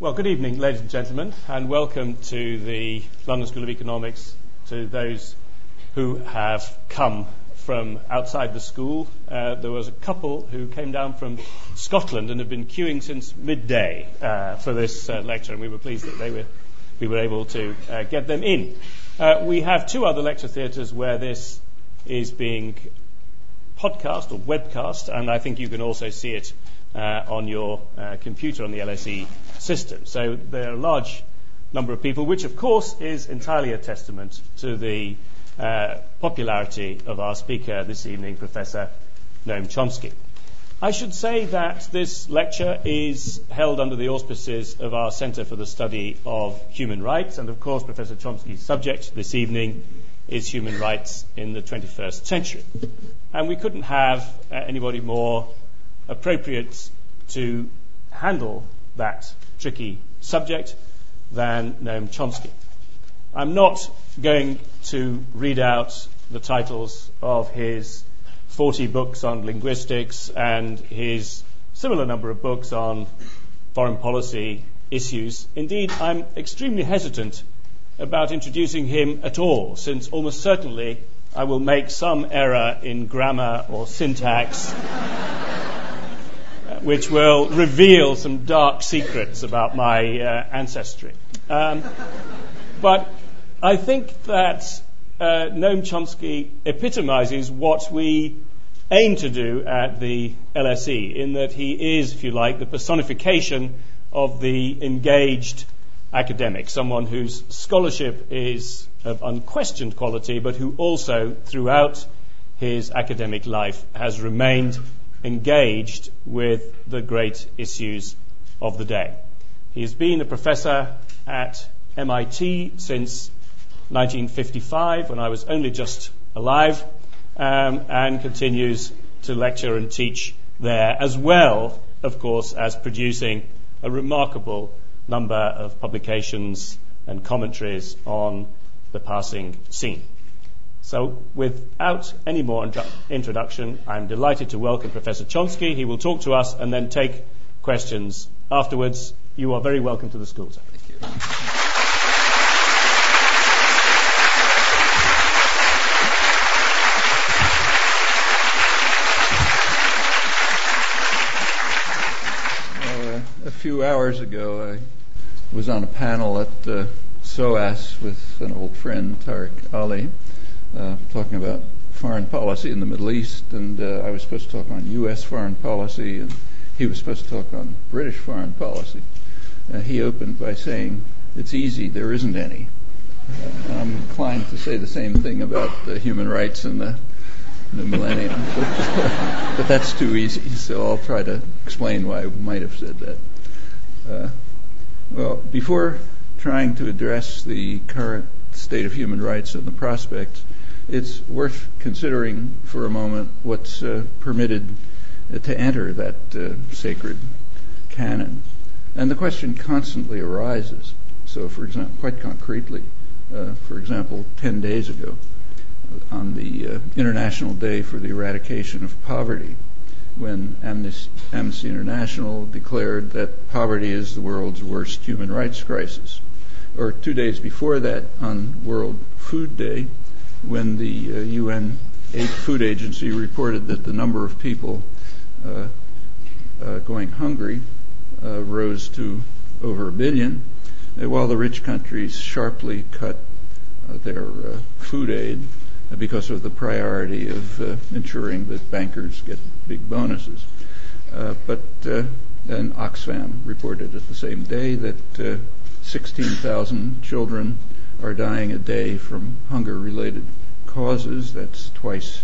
Well, good evening, ladies and gentlemen, and welcome to the London School of Economics to those who have come from outside the school. Uh, there was a couple who came down from Scotland and have been queuing since midday uh, for this uh, lecture, and we were pleased that they were, we were able to uh, get them in. Uh, we have two other lecture theatres where this is being podcast or webcast, and I think you can also see it uh, on your computer on the LSE system. So there are a large number of people, which of course is entirely a testament to the uh, popularity of our speaker this evening, Professor Noam Chomsky. I should say that this lecture is held under the auspices of our Centre for the Study of Human Rights, and of course, Professor Chomsky's subject this evening is human rights in the 21st century. And we couldn't have uh, anybody more appropriate to handle that tricky subject than Noam Chomsky. I'm not going to read out the titles of his 40 books on linguistics and his similar number of books on foreign policy issues. Indeed, I'm extremely hesitant about introducing him at all, since almost certainly I will make some error in grammar or syntax which will reveal some dark secrets about my uh, ancestry. Um, but I think that uh, Noam Chomsky epitomizes what we aim to do at the LSE, in that he is, if you like, the personification of the engaged academic, someone whose scholarship is of unquestioned quality, but who also, throughout his academic life, has remained engaged with the great issues of the day. He has been a professor at MIT since 1955, when I was only just alive, um, and continues to lecture and teach there, as well, of course, as producing a remarkable number of publications and commentaries on the passing scene. So, without any more introduction, I'm delighted to welcome Professor Chomsky. He will talk to us and then take questions afterwards. You are very welcome to the school, sir. Thank you. Uh, a few hours ago, I was on a panel at uh, SOAS with an old friend, Tariq Ali, uh, talking about foreign policy in the Middle East, and uh, I was supposed to talk on U.S. foreign policy, and he was supposed to talk on British foreign policy. Uh, he opened by saying, "It's easy. There isn't any." I'm inclined to say the same thing about human rights in the the millennium, but, but, that's too easy. So I'll try to explain why I might have said that. Uh, well, before trying to address the current state of human rights and the prospects, it's worth considering for a moment what's uh, permitted to enter that uh, sacred canon. And the question constantly arises. So, for example, quite concretely, uh, for example, 10 days ago, on the uh, International Day for the Eradication of Poverty, when Amnesty, Amnesty International declared that poverty is the world's worst human rights crisis. Or two days before that, on World Food Day, when the uh, UN Food Agency reported that the number of people uh, uh, going hungry uh, rose to over a billion, uh, while the rich countries sharply cut uh, their food aid because of the priority of ensuring that bankers get big bonuses. but then Oxfam reported at the same day that 16,000 children are dying a day from hunger-related causes. That's twice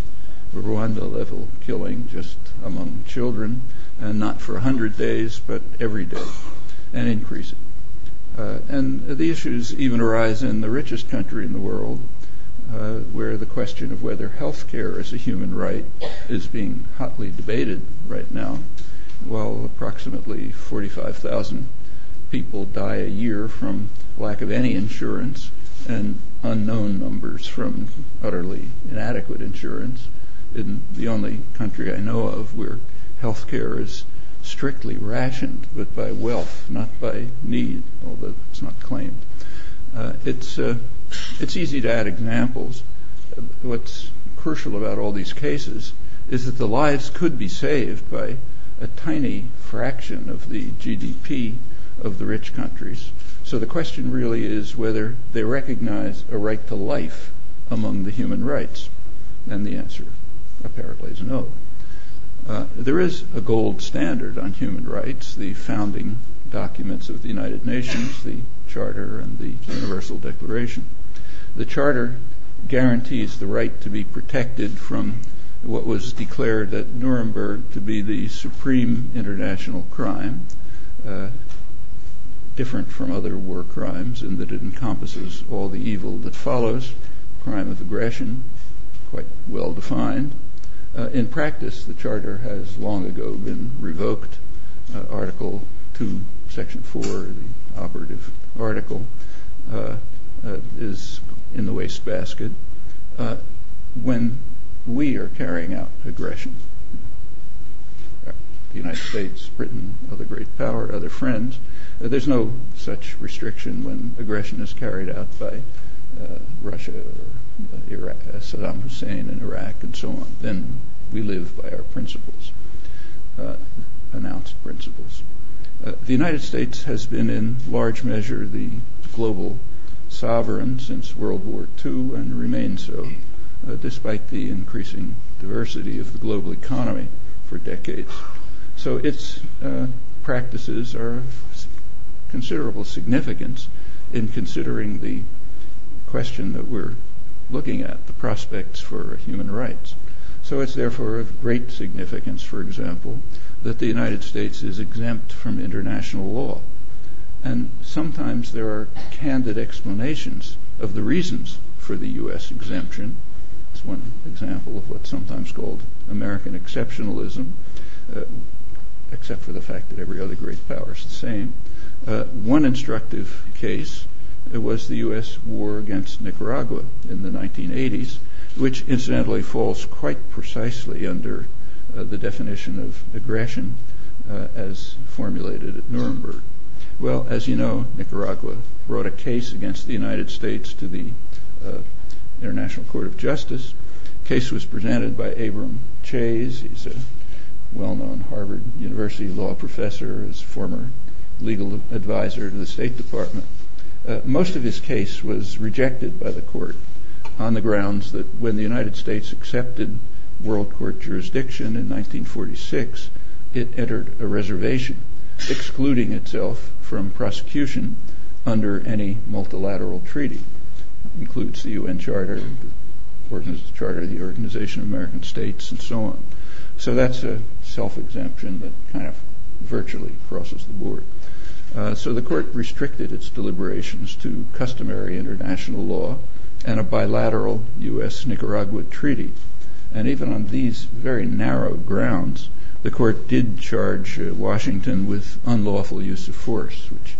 the Rwanda level killing just among children, and not for 100 days, but every day, and increasing. Uh, and the issues even arise in the richest country in the world, uh, where the question of whether health care is a human right is being hotly debated right now, while approximately 45,000 people die a year from lack of any insurance and unknown numbers from utterly inadequate insurance in the only country I know of where health care is strictly rationed, but by wealth, not by need, although it's not claimed. Uh, it's uh, it's easy to add examples. What's crucial about all these cases is that the lives could be saved by a tiny fraction of the GDP of the rich countries. So the question really is whether they recognize a right to life among the human rights. And the answer apparently is no. Uh, there is a gold standard on human rights, the founding documents of the United Nations, the Charter and the Universal Declaration. The Charter guarantees the right to be protected from what was declared at Nuremberg to be the supreme international crime, uh, different from other war crimes in that it encompasses all the evil that follows, crime of aggression, quite well defined. Uh, in practice, the Charter has long ago been revoked. Uh, article 2, Section 4, the operative article, uh, uh is in the wastebasket. Uh, when we are carrying out aggression. The United States, Britain, other great power, other friends. Uh, there's no such restriction when aggression is carried out by uh, Russia or uh, Iraq, Saddam Hussein in Iraq and so on. Then we live by our principles, announced principles. The United States has been in large measure the global sovereign since World War II and remains so despite the increasing diversity of the global economy for decades. So its uh, practices are of considerable significance in considering the question that we're looking at, the prospects for human rights. So it's therefore of great significance, for example, that the United States is exempt from international law. And sometimes there are candid explanations of the reasons for the U.S. exemption It's one example of what's sometimes called American exceptionalism, uh, except for the fact that every other great power is the same. Uh, one instructive case was the U.S. war against Nicaragua in the 1980s, which incidentally falls quite precisely under uh, the definition of aggression uh, as formulated at Nuremberg. Well, as you know, Nicaragua brought a case against the United States to the uh, International Court of Justice. Case was presented by Abram Chayes. He's a well-known Harvard University law professor, as former legal advisor to the State Department. Uh, most of his case was rejected by the court on the grounds that when the United States accepted World Court jurisdiction in 1946, it entered a reservation, excluding itself from prosecution under any multilateral treaty includes the UN Charter, the Charter of the Organization of American States, and so on. So that's a self-exemption that kind of virtually crosses the board. Uh, so the court restricted its deliberations to customary international law and a bilateral U.S.-Nicaragua treaty. And even on these very narrow grounds, the court did charge uh, Washington with unlawful use of force, which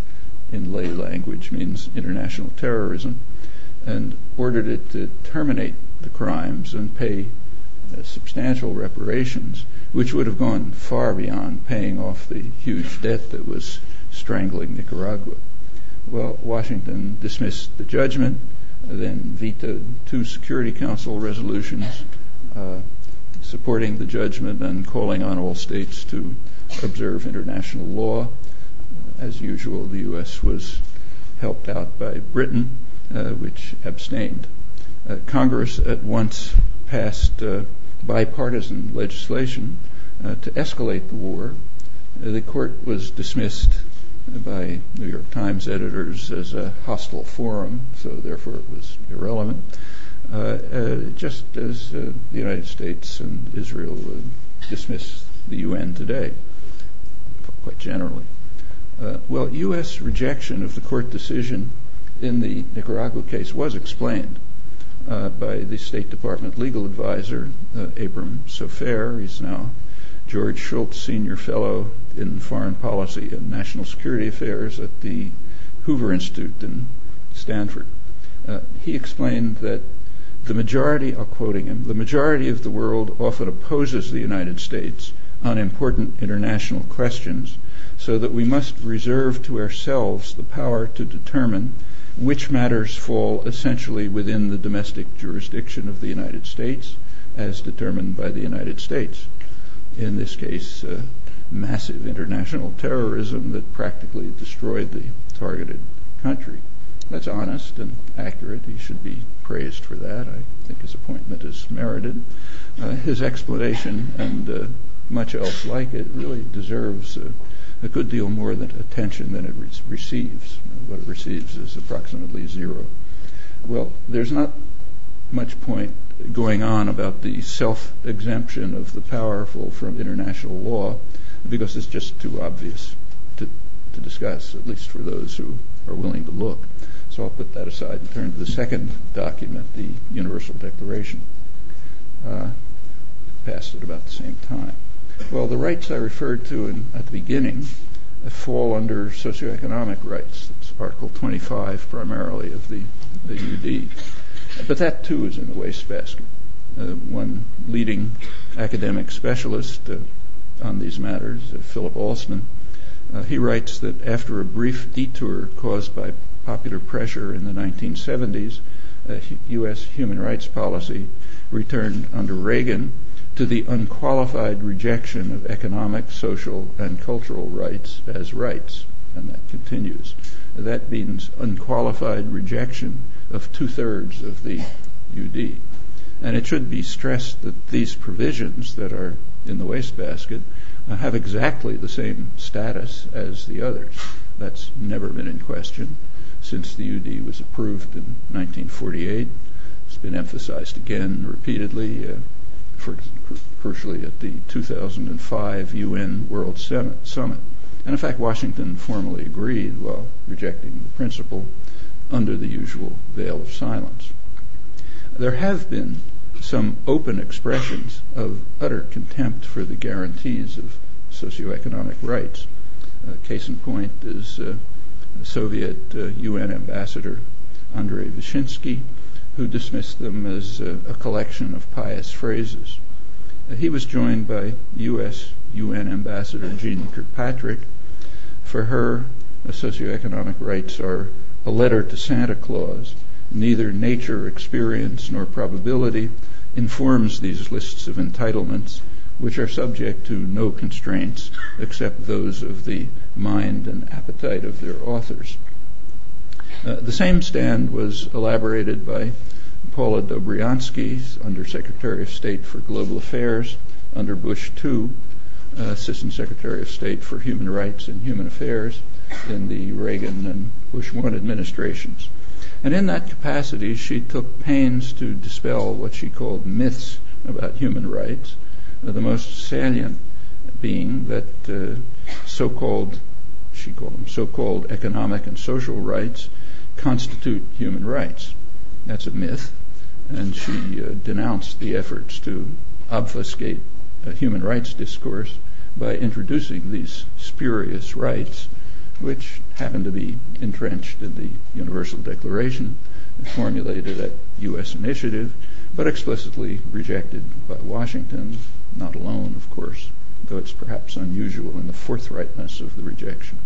in lay language means international terrorism, and ordered it to terminate the crimes and pay substantial reparations, which would have gone far beyond paying off the huge debt that was strangling Nicaragua. Well, Washington dismissed the judgment, then vetoed two Security Council resolutions uh, supporting the judgment and calling on all states to observe international law. As usual, the U.S. was helped out by Britain uh, which abstained. Uh, Congress at once passed uh, bipartisan legislation to escalate the war. The court was dismissed by New York Times editors as a hostile forum, so therefore it was irrelevant, uh, uh, just as uh, the United States and Israel dismiss the UN today, quite generally. well, U.S. rejection of the court decision in the Nicaragua case was explained uh, by the State Department legal advisor, uh, Abram Sofaer. He's now George Shultz Senior Fellow in Foreign Policy and National Security Affairs at the Hoover Institute in Stanford. Uh, he explained that the majority, I'm quoting him, the majority of the world often opposes the United States on important international questions, so that we must reserve to ourselves the power to determine which matters fall essentially within the domestic jurisdiction of the United States, as determined by the United States. In this case, uh, massive international terrorism that practically destroyed the targeted country. That's honest and accurate. He should be praised for that. I think his appointment is merited. Uh, his explanation and uh, much else like it really deserves a good deal more than attention than it re- receives. What it receives is approximately zero. Well, there's not much point going on about the self-exemption of the powerful from international law because it's just too obvious to, to discuss, at least for those who are willing to look. So I'll put that aside and turn to the second document, the Universal Declaration. Uh, passed at about the same time. Well, the rights I referred to in, at the beginning uh, fall under socioeconomic rights. It's Article 25 primarily of the, the UD. But that too is in the wastebasket. Uh, one leading academic specialist uh, on these matters, uh, Philip Alston, uh, he writes that after a brief detour caused by popular pressure in the 1970s, U.S. human rights policy returned under Reagan to the unqualified rejection of economic, social, and cultural rights as rights. And that continues. That means unqualified rejection of two thirds of the UD. And it should be stressed that these provisions that are in the wastebasket have exactly the same status as the others. That's never been in question since the UD was approved in 1948. It's been emphasized again repeatedly. Uh, for, crucially at the 2005 UN World Summit. And in fact, Washington formally agreed while rejecting the principle under the usual veil of silence. There have been some open expressions of utter contempt for the guarantees of socioeconomic rights. Uh, case in point is uh, Soviet uh, UN ambassador Andrei Vyshinsky who dismissed them as a, a collection of pious phrases. Uh, he was joined by U.S. UN Ambassador Jeane Kirkpatrick. For her, socioeconomic rights are a letter to Santa Claus. Neither nature, experience, nor probability informs these lists of entitlements, which are subject to no constraints except those of the mind and appetite of their authors. Uh, the same stand was elaborated by Paula Dobriansky, Under Secretary of State for Global Affairs under Bush II, uh, Assistant Secretary of State for Human Rights and Human Affairs in the Reagan and Bush I administrations. And in that capacity, she took pains to dispel what she called myths about human rights, uh, the most salient being that uh, so-called, she called them so-called economic and social rights constitute human rights. That's a myth. And she uh, denounced the efforts to obfuscate a human rights discourse by introducing these spurious rights, which happen to be entrenched in the Universal Declaration formulated at U.S. initiative, but explicitly rejected by Washington, not alone, of course, though it's perhaps unusual in the forthrightness of the rejection.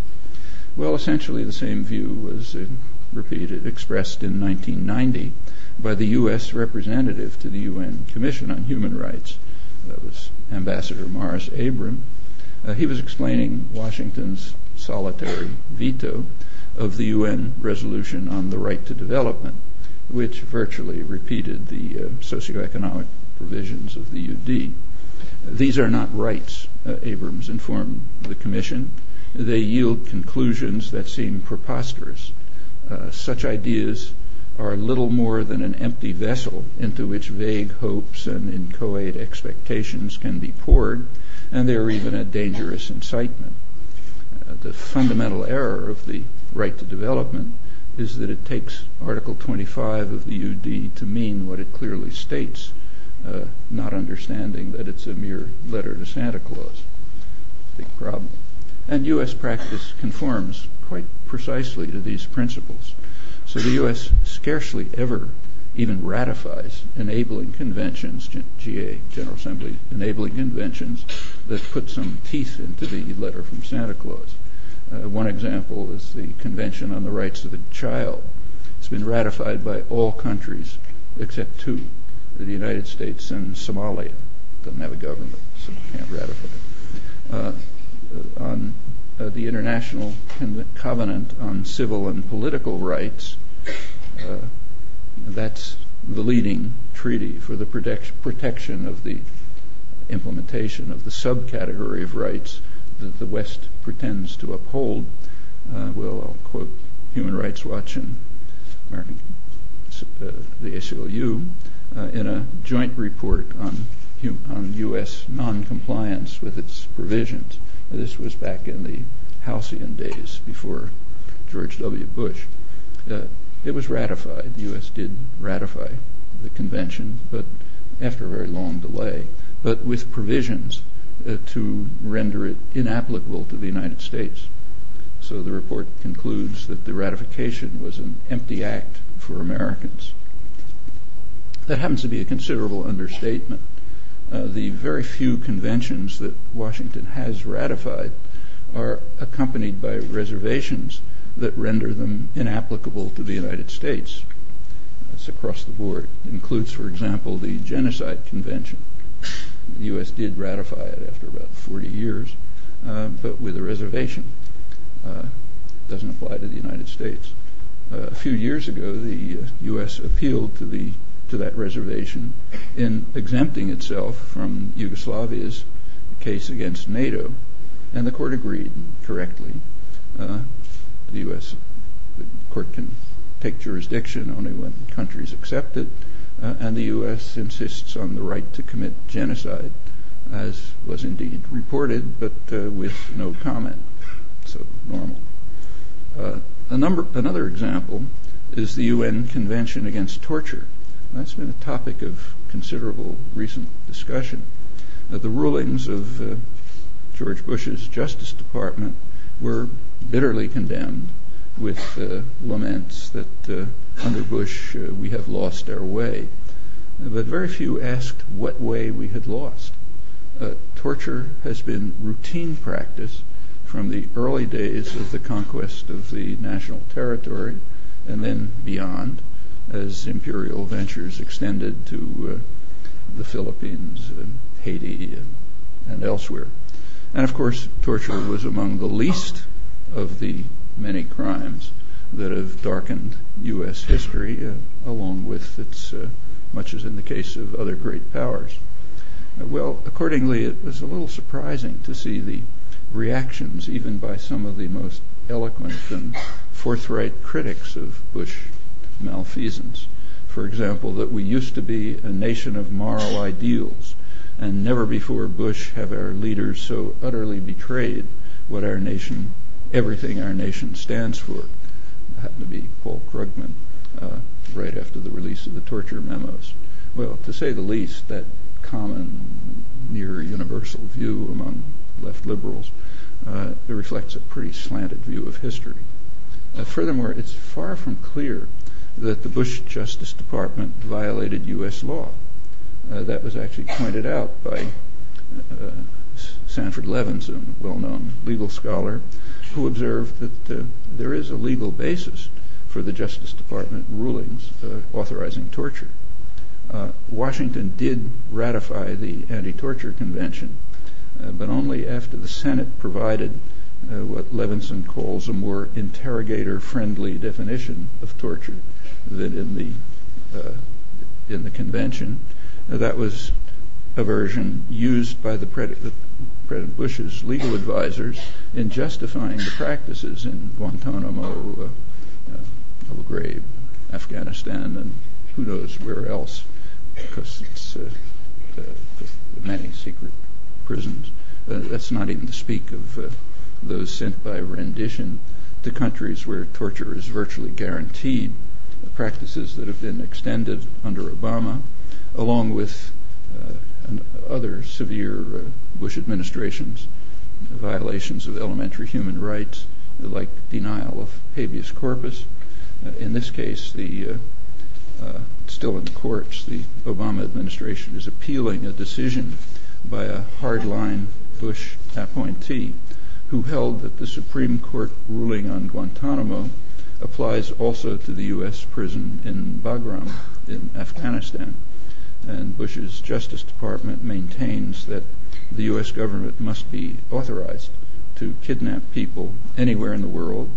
Well, essentially the same view was uh, repeated, expressed in 1990 by the U.S. representative to the UN Commission on Human Rights. That was Ambassador Morris Abram. Uh, he was explaining Washington's solitary veto of the UN resolution on the right to development, which virtually repeated the uh, socioeconomic provisions of the UD. These are not rights, uh, Abrams informed the Commission. They yield conclusions that seem preposterous uh, such ideas are little more than an empty vessel into which vague hopes and inchoate expectations can be poured, and they are even a dangerous incitement. Uh, the fundamental error of the right to development is that it takes Article 25 of the UD to mean what it clearly states, uh, not understanding that it's a mere letter to Santa Claus. Big problem. And U.S. practice conforms quite precisely to these principles. So the U.S. scarcely ever even ratifies enabling conventions, GA, General Assembly enabling conventions, that put some teeth into the letter from Santa Claus. Uh, one example is the Convention on the Rights of the Child. It's been ratified by all countries except two, the United States and Somalia. Doesn't have a government, so can't ratify it. Uh, on uh, the International Covenant on Civil and Political Rights, uh, that's the leading treaty for the protection of the implementation of the subcategory of rights that the West pretends to uphold. Uh, well, I'll quote Human Rights Watch and American, the ACLU in a joint report on U.S. noncompliance with its provisions. This was back in the halcyon days before George W. Bush. Uh, it was ratified. The U.S. did ratify the convention, but after a very long delay, but with provisions uh, to render it inapplicable to the United States. So the report concludes that the ratification was an empty act for Americans. That happens to be a considerable understatement. Uh, the very few conventions that Washington has ratified are accompanied by reservations that render them inapplicable to the United States. That's across the board. It includes, for example, the Genocide Convention, the U.S. did ratify it after about 40 years, uh, but with a reservation. Uh, doesn't apply to the United States. A few years ago, the U.S. appealed to the to that reservation in exempting itself from Yugoslavia's case against NATO, and the court agreed correctly. Uh, the U.S. the court can take jurisdiction only when countries accept it, uh, and the U.S. insists on the right to commit genocide, as was indeed reported, but uh, with no comment. So normal. Uh, a number, another example is the UN Convention Against Torture. That's been a topic of considerable recent discussion. Uh, the rulings of uh, George Bush's Justice Department were bitterly condemned with uh, laments that uh, under Bush uh, we have lost our way. But very few asked what way we had lost. Uh, torture has been routine practice from the early days of the conquest of the national territory and then beyond as imperial ventures extended to uh, the Philippines Haiti and, and elsewhere. And of course, torture was among the least of the many crimes that have darkened U.S. history, uh, along with its, uh, much as in the case of other great powers. Uh, well, accordingly, it was a little surprising to see the reactions, even by some of the most eloquent and forthright critics of Bush malfeasance. For example, that we used to be a nation of moral ideals, and never before Bush have our leaders so utterly betrayed what our nation everything our nation stands for. It happened to be Paul Krugman uh, right after the release of the torture memos. Well, to say the least, that common, near universal view among left liberals uh, reflects a pretty slanted view of history. Uh, furthermore, it's far from clear that the Bush Justice Department violated U.S. law. Uh, that was actually pointed out by uh, Sanford Levinson, a well-known legal scholar, who observed that uh, there is a legal basis for the Justice Department rulings authorizing torture. Washington did ratify the Anti-Torture Convention, but only after the Senate provided what Levinson calls a more interrogator-friendly definition of torture than in the uh, in the convention. that was a version used by the President Bush's legal advisors in justifying the practices in Guantanamo, uh, uh, Abu Ghraib, Afghanistan, and who knows where else, because it's many secret prisons. That's not even to speak of those sent by rendition to countries where torture is virtually guaranteed, practices that have been extended under Obama, along with and other severe uh, Bush administrations violations of elementary human rights, like denial of habeas corpus. Uh, in this case, the uh, uh, still in the courts. The Obama administration is appealing a decision by a hardline Bush appointee who held that the Supreme Court ruling on Guantanamo applies also to the U.S. prison in Bagram in Afghanistan. And Bush's Justice Department maintains that the U.S. government must be authorized to kidnap people anywhere in the world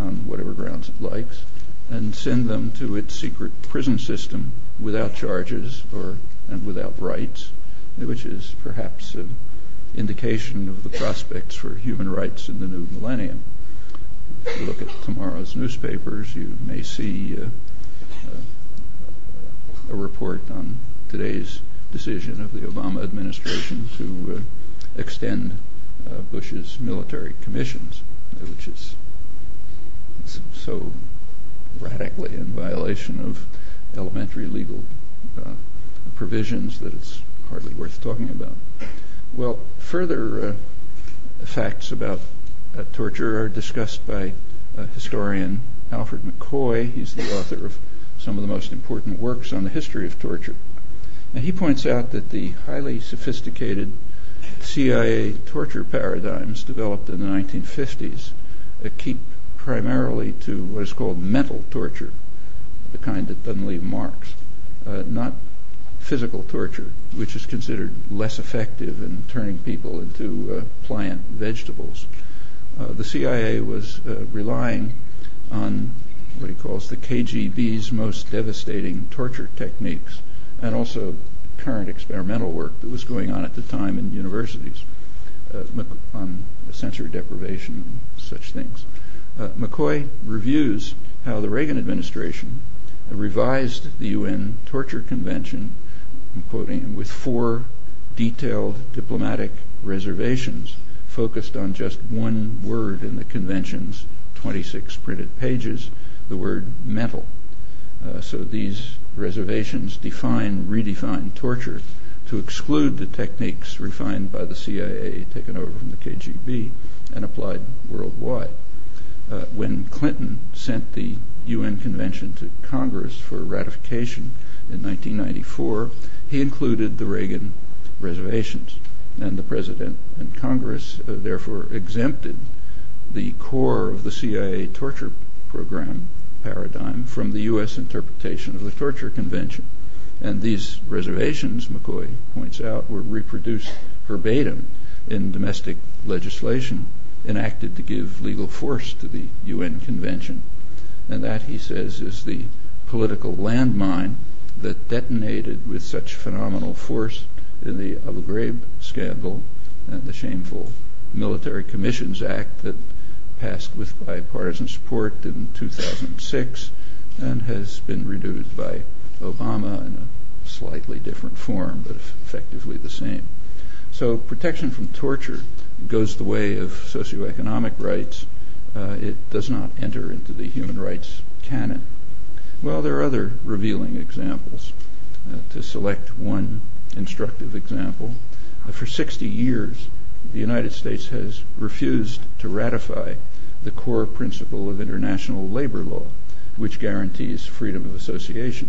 on whatever grounds it likes and send them to its secret prison system without charges or and without rights, which is perhaps an indication of the prospects for human rights in the new millennium. You look at tomorrow's newspapers, you may see uh, uh, a report on today's decision of the Obama administration to uh, extend Bush's military commissions, which is so radically in violation of elementary legal provisions that it's hardly worth talking about. Well, further facts about torture are discussed by uh, historian Alfred McCoy. He's the author of some of the most important works on the history of torture. And he points out that the highly sophisticated CIA torture paradigms developed in the 1950s uh, keep primarily to what is called mental torture, the kind that doesn't leave marks, uh, not physical torture, which is considered less effective in turning people into uh, pliant vegetables. Uh, the CIA was uh, relying on what he calls the KGB's most devastating torture techniques and also current experimental work that was going on at the time in universities uh, on sensory deprivation and such things. McCoy reviews how the Reagan administration revised the UN Torture Convention, I'm quoting, with four detailed diplomatic reservations focused on just one word in the convention's 26 printed pages, the word mental. Uh, so these reservations define, redefine torture to exclude the techniques refined by the CIA, taken over from the KGB, and applied worldwide uh, when Clinton sent the UN Convention to Congress for ratification in 1994, he included the Reagan reservations. And the President and Congress uh, therefore exempted the core of the CIA torture program paradigm from the U.S. interpretation of the Torture Convention. And these reservations, McCoy points out, were reproduced verbatim in domestic legislation enacted to give legal force to the UN Convention. And that, he says, is the political landmine that detonated with such phenomenal force in the Abu Ghraib scandal and the shameful Military Commissions Act that passed with bipartisan support in 2006 and has been renewed by Obama in a slightly different form, but effectively the same. So protection from torture goes the way of socioeconomic rights. Uh, it does not enter into the human rights canon. Well, there are other revealing examples. Uh, to select one instructive example, for 60 years, the United States has refused to ratify the core principle of international labor law, which guarantees freedom of association.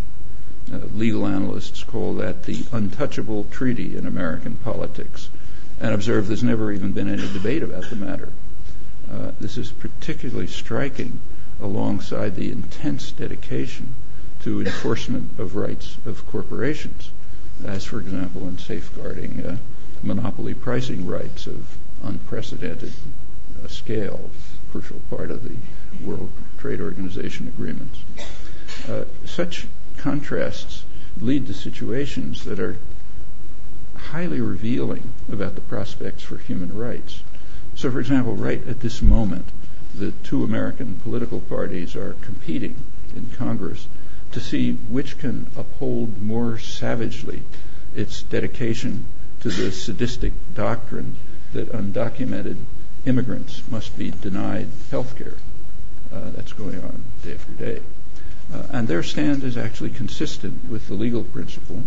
Uh, legal analysts call that the untouchable treaty in American politics and observe there's never even been any debate about the matter. Uh, this is particularly striking alongside the intense dedication to enforcement of rights of corporations, as, for example, in safeguarding uh, monopoly pricing rights of unprecedented uh, scale, crucial part of the World Trade Organization agreements. Uh, such contrasts lead to situations that are highly revealing about the prospects for human rights. So, for example, right at this moment, the two American political parties are competing in Congress to see which can uphold more savagely its dedication to the sadistic doctrine that undocumented immigrants must be denied health care. Uh, that's going on day after day. Uh, and their stand is actually consistent with the legal principle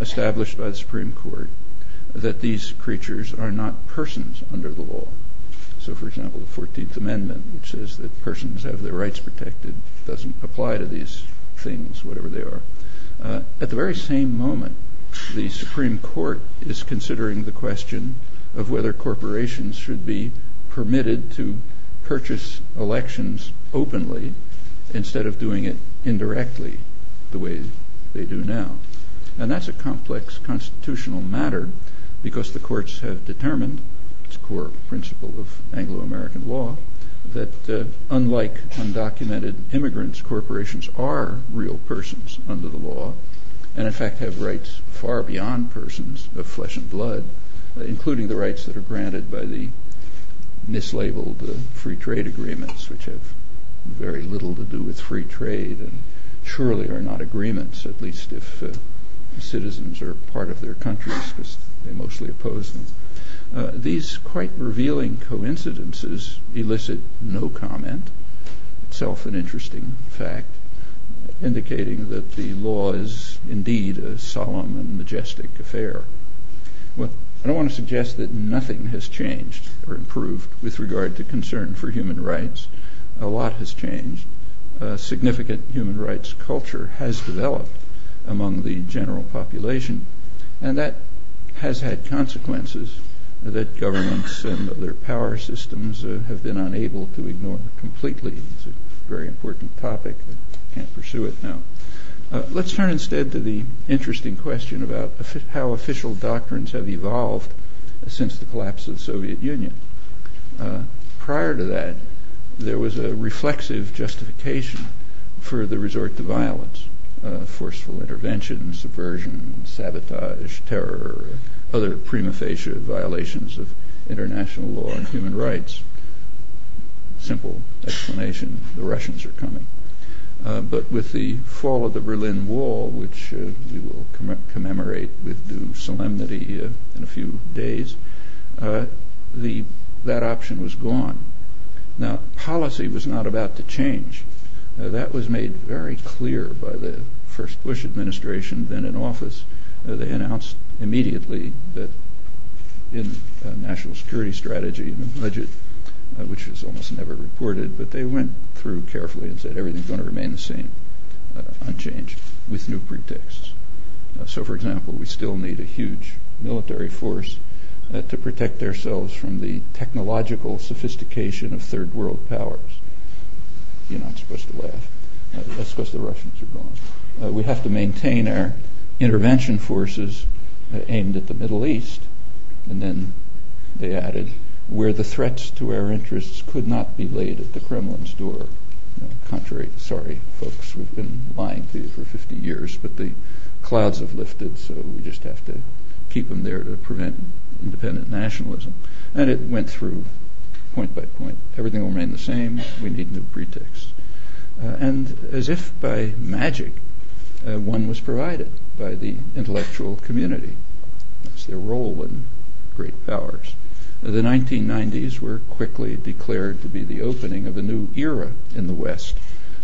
established by the Supreme Court that these creatures are not persons under the law. So, for example, the 14th Amendment, which says that persons have their rights protected, doesn't apply to these things, whatever they are. Uh, at the very same moment, the Supreme Court is considering the question of whether corporations should be permitted to purchase elections openly instead of doing it indirectly the way they do now. And that's a complex constitutional matter because the courts have determined, it's a core principle of Anglo-American law, that uh, unlike undocumented immigrants, corporations are real persons under the law, and in fact have rights far beyond persons of flesh and blood, uh, including the rights that are granted by the mislabeled uh, free trade agreements, which have very little to do with free trade and surely are not agreements, at least if uh, citizens are part of their countries, because they mostly oppose them. These quite revealing coincidences elicit no comment, itself an interesting fact, indicating that the law is indeed a solemn and majestic affair. Well, I don't want to suggest that nothing has changed or improved with regard to concern for human rights. A lot has changed. A significant human rights culture has developed among the general population, and that has had consequences that governments and other power systems uh, have been unable to ignore completely. It's a very important topic. I can't pursue it now. Uh, let's turn instead to the interesting question about how official doctrines have evolved since the collapse of the Soviet Union. Uh, prior to that, there was a reflexive justification for the resort to violence, uh, forceful intervention, subversion, sabotage, terror, other prima facie violations of international law and human rights. Simple explanation the Russians are coming. Uh, but with the fall of the Berlin Wall, which uh, we will comm- commemorate with due solemnity uh, in a few days, uh, the, that option was gone. Now, policy was not about to change. Uh, that was made very clear by the first Bush administration, then in office. Uh, they announced immediately that in national security strategy and a budget, uh, which was almost never reported, but they went through carefully and said everything's going to remain the same, uh, unchanged, with new pretexts. Uh, so, for example, we still need a huge military force uh, to protect ourselves from the technological sophistication of third world powers. You're not supposed to laugh. Uh, that's because the Russians are gone. Uh, we have to maintain our intervention forces aimed at the Middle East, and then they added, where the threats to our interests could not be laid at the Kremlin's door. You know, contrary, sorry, folks, we've been lying to you for 50 years, but the clouds have lifted, so we just have to keep them there to prevent independent nationalism. And it went through point by point. Everything will remain the same. We need new pretexts. Uh, and as if by magic, uh, one was provided by the intellectual community. Their role in great powers. The 1990s were quickly declared to be the opening of a new era in the West,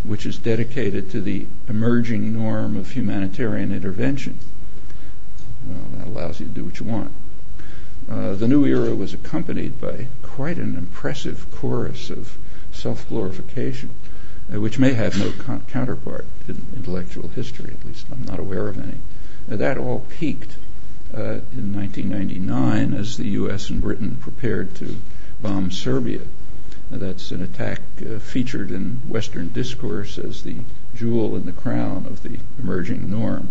which is dedicated to the emerging norm of humanitarian intervention. Well, that allows you to do what you want. Uh, the new era was accompanied by quite an impressive chorus of self-glorification uh, which may have no con- counterpart in intellectual history, at least I'm not aware of any. Uh, that all peaked uh, in 1999 as the U.S. and Britain prepared to bomb Serbia. Uh, that's an attack uh, featured in Western discourse as the jewel in the crown of the emerging norm,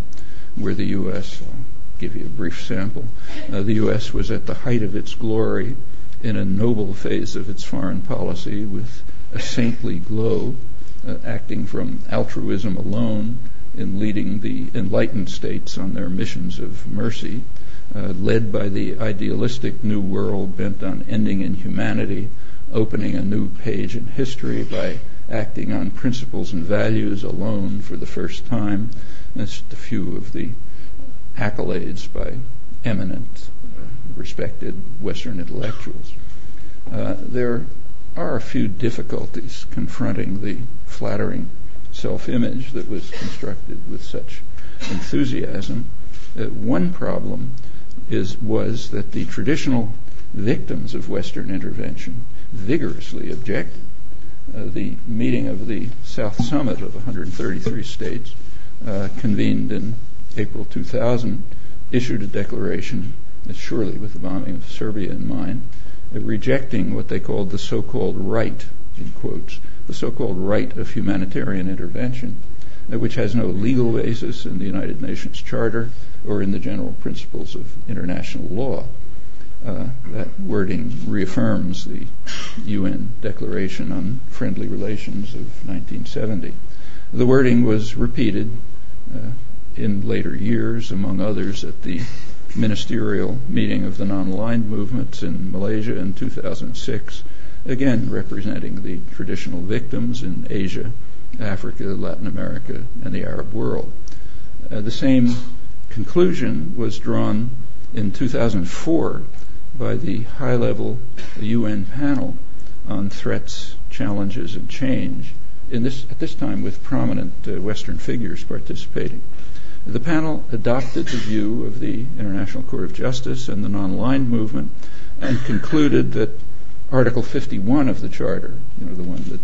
where the U.S. I'll give you a brief sample. Uh, the U.S. was at the height of its glory in a noble phase of its foreign policy with a saintly glow uh, acting from altruism alone in leading the enlightened states on their missions of mercy, uh, led by the idealistic new world bent on ending inhumanity, opening a new page in history by acting on principles and values alone for the first time. That's a few of the accolades by eminent, respected Western intellectuals. Uh, there are a few difficulties confronting the flattering self-image that was constructed with such enthusiasm. Uh, one problem is was that the traditional victims of Western intervention vigorously objected. uh, the meeting of the South Summit of 133 states, uh, convened in April 2000, issued a declaration, surely with the bombing of Serbia in mind, uh, rejecting what they called the so-called right, in quotes, the so-called right of humanitarian intervention, which has no legal basis in the United Nations Charter or in the general principles of international law. Uh, that wording reaffirms the UN Declaration on Friendly Relations of 1970. The wording was repeated uh, in later years, among others, at the ministerial meeting of the non-aligned movements in Malaysia in 2006, again representing the traditional victims in Asia, Africa, Latin America, and the Arab world. Uh, the same conclusion was drawn in 2004 by the high-level UN panel on threats, challenges, and change, in this, at this time with prominent uh, Western figures participating. The panel adopted the view of the International Court of Justice and the non-aligned movement and concluded that Article 51 of the Charter, you know, the one that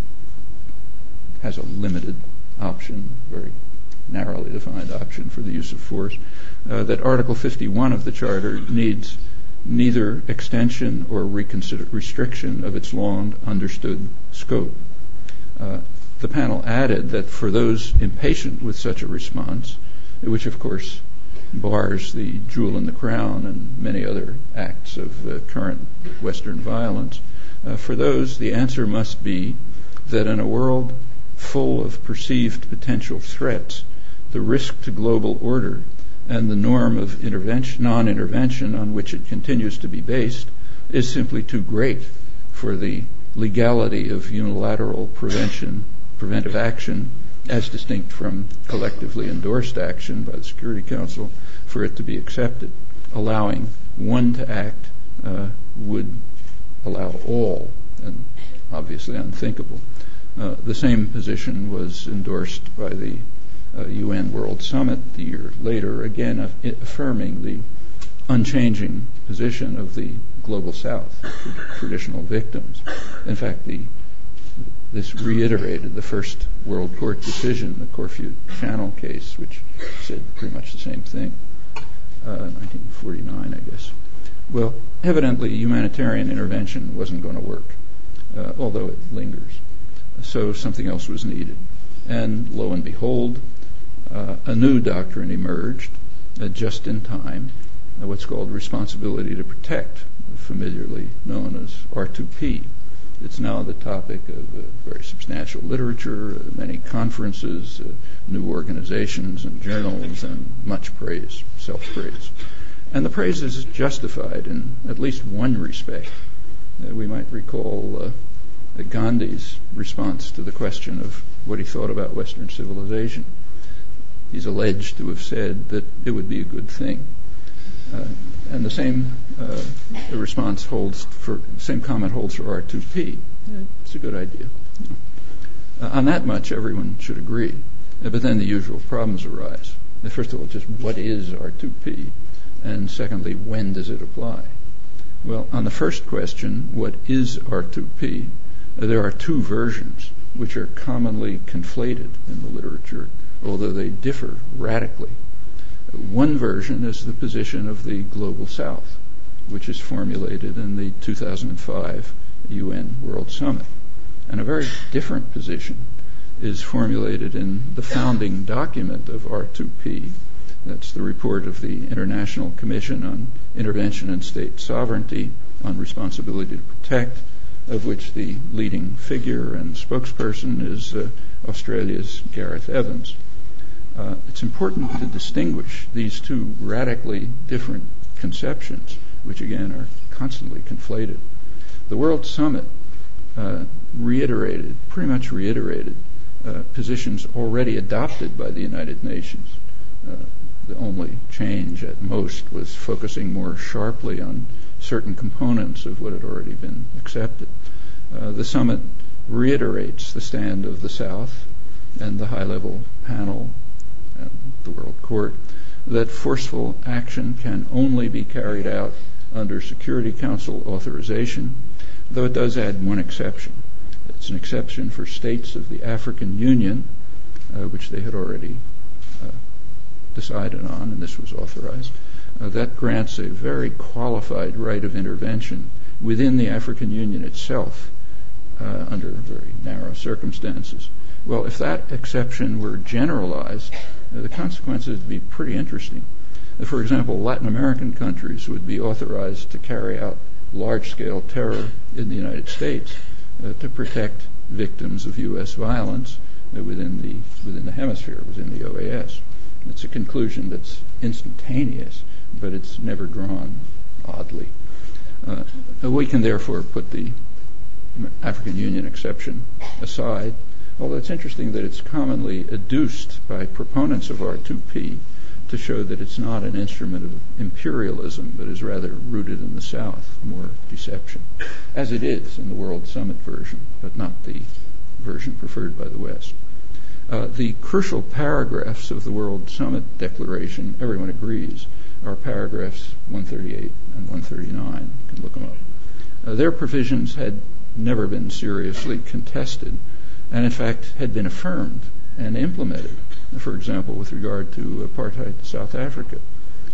has a limited option, very narrowly defined option for the use of force, uh, that Article 51 of the Charter needs neither extension or restriction of its long understood scope. Uh, the panel added that for those impatient with such a response, which of course bars the jewel in the crown and many other acts of uh, current Western violence, uh, for those the answer must be that in a world full of perceived potential threats, the risk to global order and the norm of non-intervention on which it continues to be based is simply too great for the legality of unilateral prevention, preventive action, as distinct from collectively endorsed action by the Security Council, for it to be accepted. Allowing one to act uh, would allow all, and obviously unthinkable. Uh, the same position was endorsed by the UN uh, World Summit the year later, again affirming the unchanging position of the global south, the traditional victims. In fact, this reiterated the first World Court decision, the Corfu Channel case, which said pretty much the same thing, 1949, uh, I guess. Well, evidently, humanitarian intervention wasn't going to work, uh, although it lingers. So something else was needed. And lo and behold, uh, a new doctrine emerged uh, just in time, uh, what's called responsibility to protect, familiarly known as R2P. It's now the topic of very substantial literature, many conferences, new organizations and journals, and much praise, self-praise. And the praise is justified in at least one respect. we might recall Gandhi's response to the question of what he thought about Western civilization he's alleged to have said that it would be a good thing. Uh, and the same uh, response holds for, same comment holds for R2P. It's a good idea. Uh, on that much, everyone should agree. Uh, but then the usual problems arise. Uh, first of all, just what is R2P? And secondly, when does it apply? Well, on the first question, what is R2P? Uh, there are two versions which are commonly conflated in the literature although they differ radically. One version is the position of the Global South, which is formulated in the 2005 UN World Summit. And a very different position is formulated in the founding document of R2P. That's the report of the International Commission on Intervention and State Sovereignty on Responsibility to Protect, of which the leading figure and spokesperson is uh, Australia's Gareth Evans. Uh, it's important to distinguish these two radically different conceptions, which again are constantly conflated. The World Summit uh, reiterated, pretty much reiterated, uh, positions already adopted by the United Nations. The only change at most was focusing more sharply on certain components of what had already been accepted. Uh, the summit reiterates the stand of the South and the high level panel and the World Court, that forceful action can only be carried out under Security Council authorization, though it does add one exception. It's an exception for states of the African Union, uh, which they had already decided on, and this was authorized. Uh, that grants a very qualified right of intervention within the African Union itself uh, under very narrow circumstances. Well, if that exception were generalized, uh, the consequences would be pretty interesting. For example, Latin American countries would be authorized to carry out large-scale terror in the United States uh, to protect victims of U.S. violence uh, within the within the hemisphere, within the OAS. A conclusion that's instantaneous, but it's never drawn oddly. Uh, we can therefore put the African Union exception aside, although it's interesting that it's commonly adduced by proponents of R2P to show that it's not an instrument of imperialism, but is rather rooted in the South, more deception, as it is in the World Summit version, but not the version preferred by the West. Uh, the crucial paragraphs of the World Summit Declaration, everyone agrees, are paragraphs 138 and 139. You can look them up. Uh, their provisions had never been seriously contested, and in fact had been affirmed and implemented. For example, with regard to apartheid in South Africa.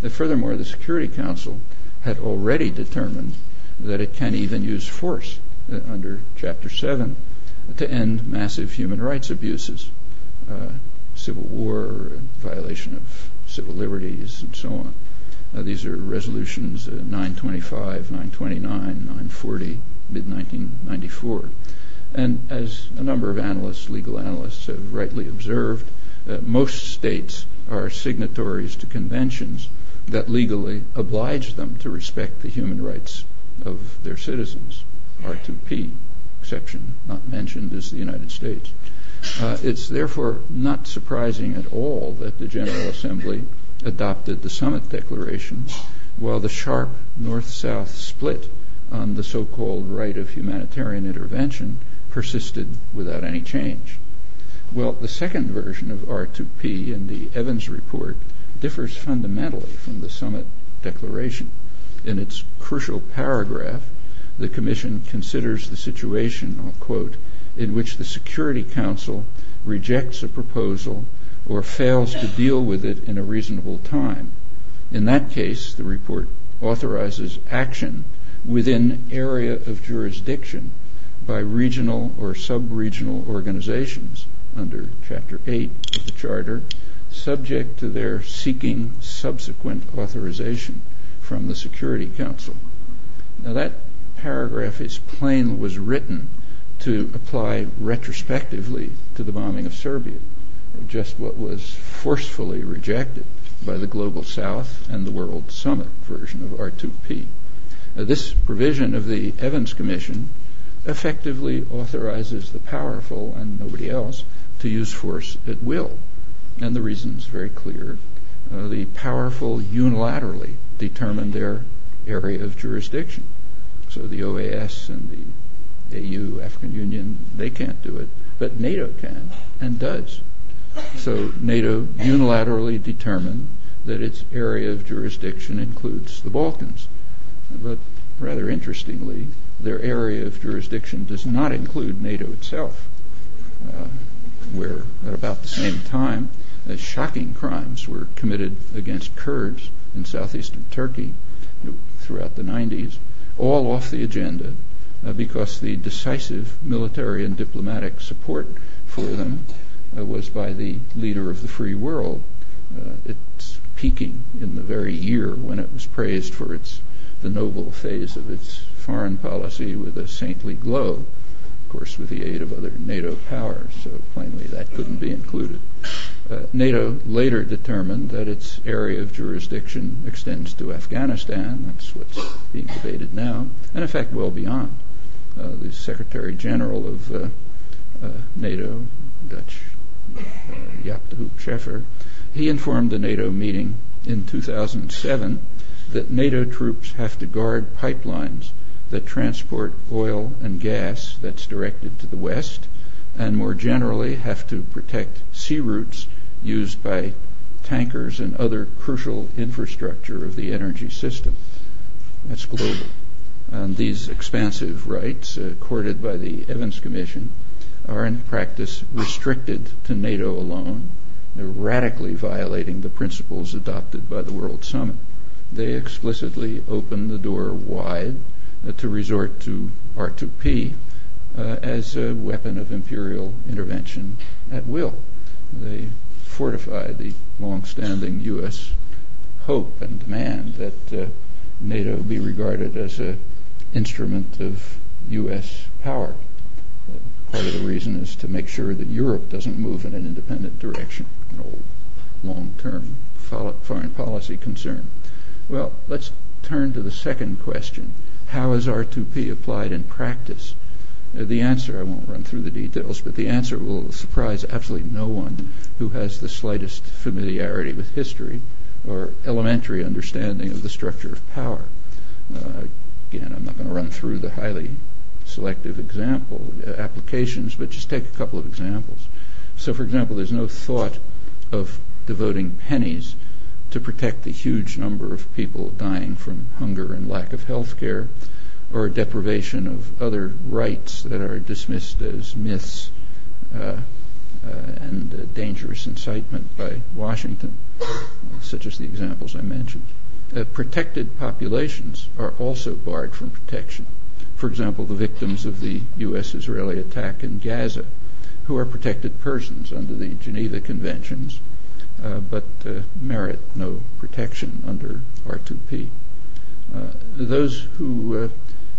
Uh, furthermore, the Security Council had already determined that it can even use force uh, under Chapter 7 to end massive human rights abuses, civil war, violation of civil liberties, and so on. Uh, these are resolutions uh, 925, 929, 940, mid 1994. And as a number of analysts, legal analysts, have rightly observed, uh, most states are signatories to conventions that legally oblige them to respect the human rights of their citizens. R2P, exception not mentioned, is the United States. Uh, it's therefore not surprising at all that the General Assembly adopted the Summit Declaration, while the sharp north-south split on the so-called right of humanitarian intervention persisted without any change. Well, the second version of R2P in the Evans report differs fundamentally from the Summit Declaration. In its crucial paragraph, the Commission considers the situation, I'll quote, in which the Security Council rejects a proposal or fails to deal with it in a reasonable time. In that case, the report authorizes action within area of jurisdiction by regional or sub-regional organizations under Chapter 8 of the Charter, subject to their seeking subsequent authorization from the Security Council. Now that paragraph is plain was written to apply retrospectively to the bombing of Serbia just what was forcefully rejected by the Global South and the World Summit version of R2P. Uh, this provision of the Evans Commission effectively authorizes the powerful and nobody else to use force at will. And the reason is very clear. Uh, the powerful unilaterally determine their area of jurisdiction. So the OAS and the AU, African Union, they can't do it, but NATO can and does. So NATO unilaterally determined that its area of jurisdiction includes the Balkans. But rather interestingly, their area of jurisdiction does not include NATO itself, uh, where at about the same time, uh, shocking crimes were committed against Kurds in southeastern Turkey throughout the 90s, all off the agenda because the decisive military and diplomatic support for them uh, was by the leader of the free world. Uh, it's peaking in the very year when it was praised for its the noble phase of its foreign policy with a saintly glow, of course, with the aid of other NATO powers. So plainly, that couldn't be included. Uh, NATO later determined that its area of jurisdiction extends to Afghanistan. That's what's being debated now, and in fact, well beyond. Uh, the Secretary General of uh, uh NATO, Dutch Jaap de Hoop Scheffer, he informed the NATO meeting in 2007 that NATO troops have to guard pipelines that transport oil and gas that's directed to the west, and more generally have to protect sea routes used by tankers and other crucial infrastructure of the energy system. That's global. And these expansive rights, uh, accorded by the Evans Commission, are in practice restricted to NATO alone. They're radically violating the principles adopted by the World Summit. They explicitly open the door wide uh, to resort to R2P uh, as a weapon of imperial intervention at will. They fortify the long-standing U.S. hope and demand that uh, NATO be regarded as an instrument of U.S. power. Part of the reason is to make sure that Europe doesn't move in an independent direction, an old long-term foreign policy concern. Well, let's turn to the second question. How is R2P applied in practice? Uh, the answer, I won't run through the details, but the answer will surprise absolutely no one who has the slightest familiarity with history or elementary understanding of the structure of power. Uh, again, I'm not going to run through the highly selective example uh, applications, but just take a couple of examples. So, for example, there's no thought of devoting pennies to protect the huge number of people dying from hunger and lack of health care or deprivation of other rights that are dismissed as myths uh, uh, and uh, dangerous incitement by Washington, such as the examples I mentioned. Uh, protected populations are also barred from protection. For example, the victims of the U.S. Israeli attack in Gaza, who are protected persons under the Geneva Conventions, uh, but uh, merit no protection under R2P. those who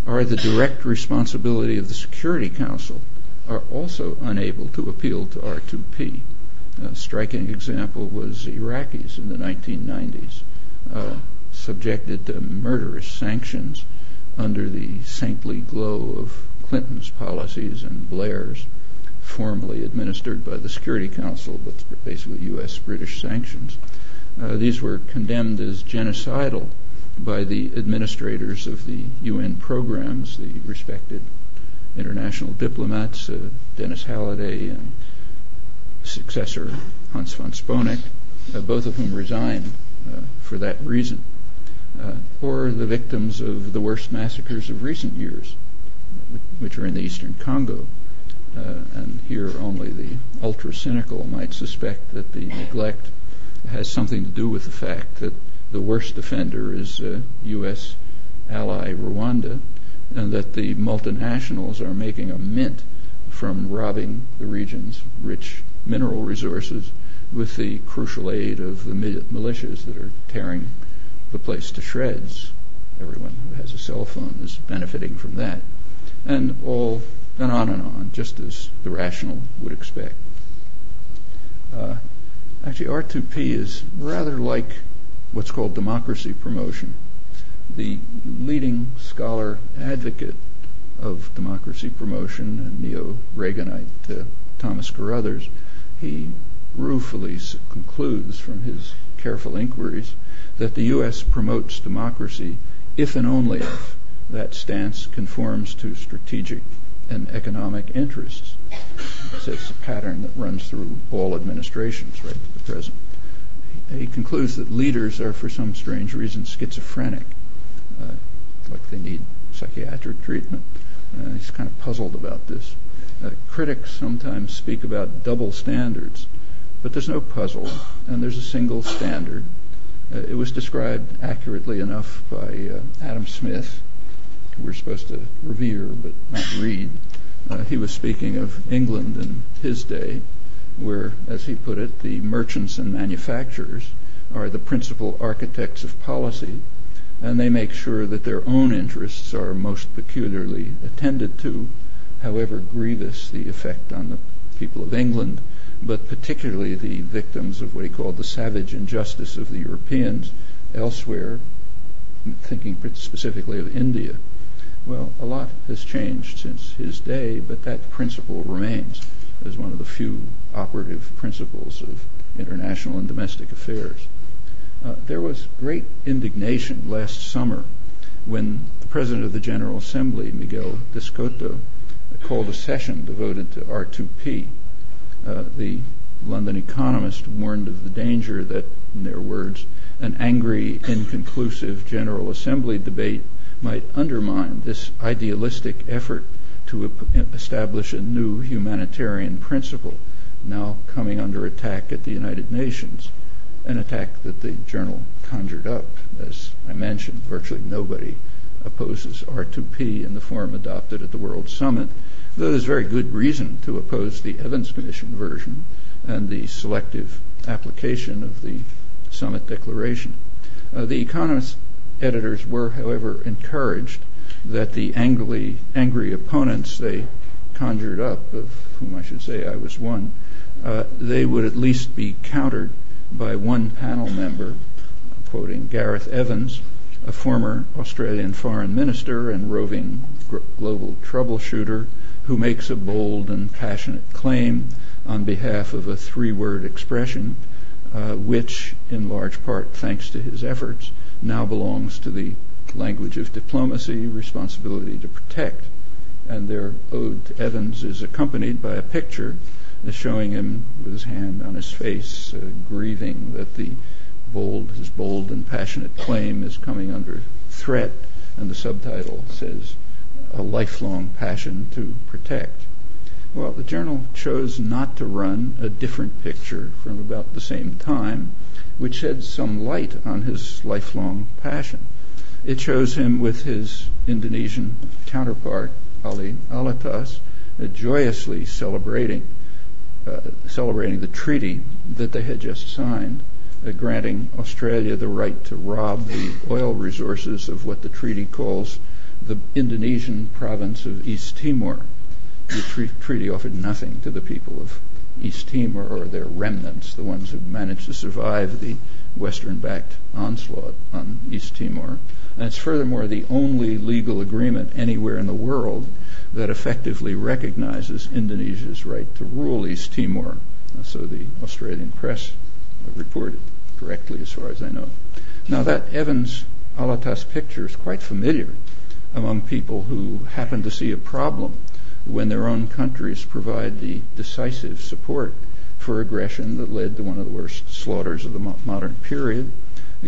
are the direct responsibility of the Security Council are also unable to appeal to R2P. A striking example was Iraqis in the 1990s, uh, subjected to murderous sanctions under the saintly glow of Clinton's policies and Blair's, formally administered by the Security Council, but basically U.S. British sanctions. Uh, these were condemned as genocidal by the administrators of the UN programs, the respected international diplomats, uh, Denis Halliday and successor Hans von Sponeck, uh, both of whom resigned uh, for that reason, uh, or the victims of the worst massacres of recent years, which are in the eastern Congo. Uh, and here only the ultra cynical might suspect that the neglect has something to do with the fact that the worst offender is uh, U.S. ally Rwanda, and that the multinationals are making a mint from robbing the region's rich mineral resources with the crucial aid of the militias that are tearing the place to shreds. Everyone who has a cell phone is benefiting from that. And all and on and on, just as the rational would expect. Uh, actually, R2P is rather like what's called democracy promotion. The leading scholar advocate of democracy promotion, and neo-Reaganite uh, Thomas Carothers, he ruefully concludes from his careful inquiries that the U.S. promotes democracy if and only if that stance conforms to strategic and economic interests. It's a pattern that runs through all administrations right at the present he concludes that leaders are, for some strange reason, schizophrenic, uh, like they need psychiatric treatment. Uh, he's kind of puzzled about this. Uh, critics sometimes speak about double standards, but there's no puzzle, and there's a single standard. Uh, it was described accurately enough by uh, Adam Smith, who we're supposed to revere but not read. Uh, he was speaking of England in his day, where, as he put it, the merchants and manufacturers are the principal architects of policy, and they make sure that their own interests are most peculiarly attended to, however grievous the effect on the people of England, but particularly the victims of what he called the savage injustice of the Europeans elsewhere, thinking specifically of India. Well, a lot has changed since his day, but that principle remains as one of the few operative principles of international and domestic affairs. Uh, there was great indignation last summer when the President of the General Assembly, Miguel d'Escoto, called a session devoted to R2P. The London Economist warned of the danger that, in their words, an angry, inconclusive General Assembly debate might undermine this idealistic effort to establish a new humanitarian principle now coming under attack at the United Nations, an attack that the journal conjured up. As I mentioned, virtually nobody opposes R2P in the form adopted at the World Summit, there's very good reason to oppose the Evans Commission version and the selective application of the Summit Declaration. Uh, the Economist editors were, however, encouraged that the angry, angry opponents they conjured up, of whom I should say I was one, uh, they would at least be countered by one panel member, quoting Gareth Evans, a former Australian foreign minister and roving global troubleshooter who makes a bold and passionate claim on behalf of a three-word expression, uh, which, in large part thanks to his efforts, now belongs to the language of diplomacy, responsibility to protect. And their ode to Evans is accompanied by a picture showing him with his hand on his face, uh, grieving that the bold, his bold and passionate claim is coming under threat. And the subtitle says, a lifelong passion to protect. Well, the journal chose not to run a different picture from about the same time, which sheds some light on his lifelong passion. It shows him with his Indonesian counterpart, Ali Alatas, uh, joyously celebrating uh, celebrating the treaty that they had just signed, uh, granting Australia the right to rob the oil resources of what the treaty calls the Indonesian province of East Timor. The tre- treaty offered nothing to the people of East Timor or their remnants, the ones who managed to survive the Western backed onslaught on East Timor. And it's furthermore the only legal agreement anywhere in the world that effectively recognizes Indonesia's right to rule East Timor. So the Australian press reported correctly, as far as I know. Now, that Evans Alatas picture is quite familiar among people who happen to see a problem when their own countries provide the decisive support for aggression that led to one of the worst slaughters of the modern period,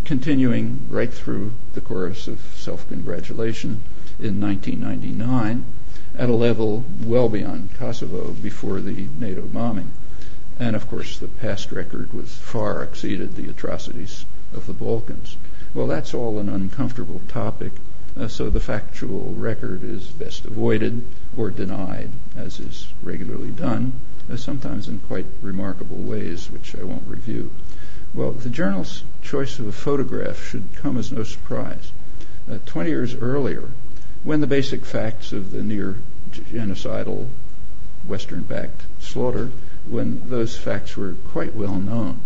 continuing right through the chorus of self-congratulation in 1999 at a level well beyond Kosovo before the NATO bombing. And of course, the past record was far exceeded the atrocities of the Balkans. Well, that's all an uncomfortable topic, so the factual record is best avoided or denied, as is regularly done, uh, sometimes in quite remarkable ways, which I won't review. Well, the journal's choice of a photograph should come as no surprise. Uh, 20 years earlier, when the basic facts of the near genocidal Western-backed slaughter, when those facts were quite well known,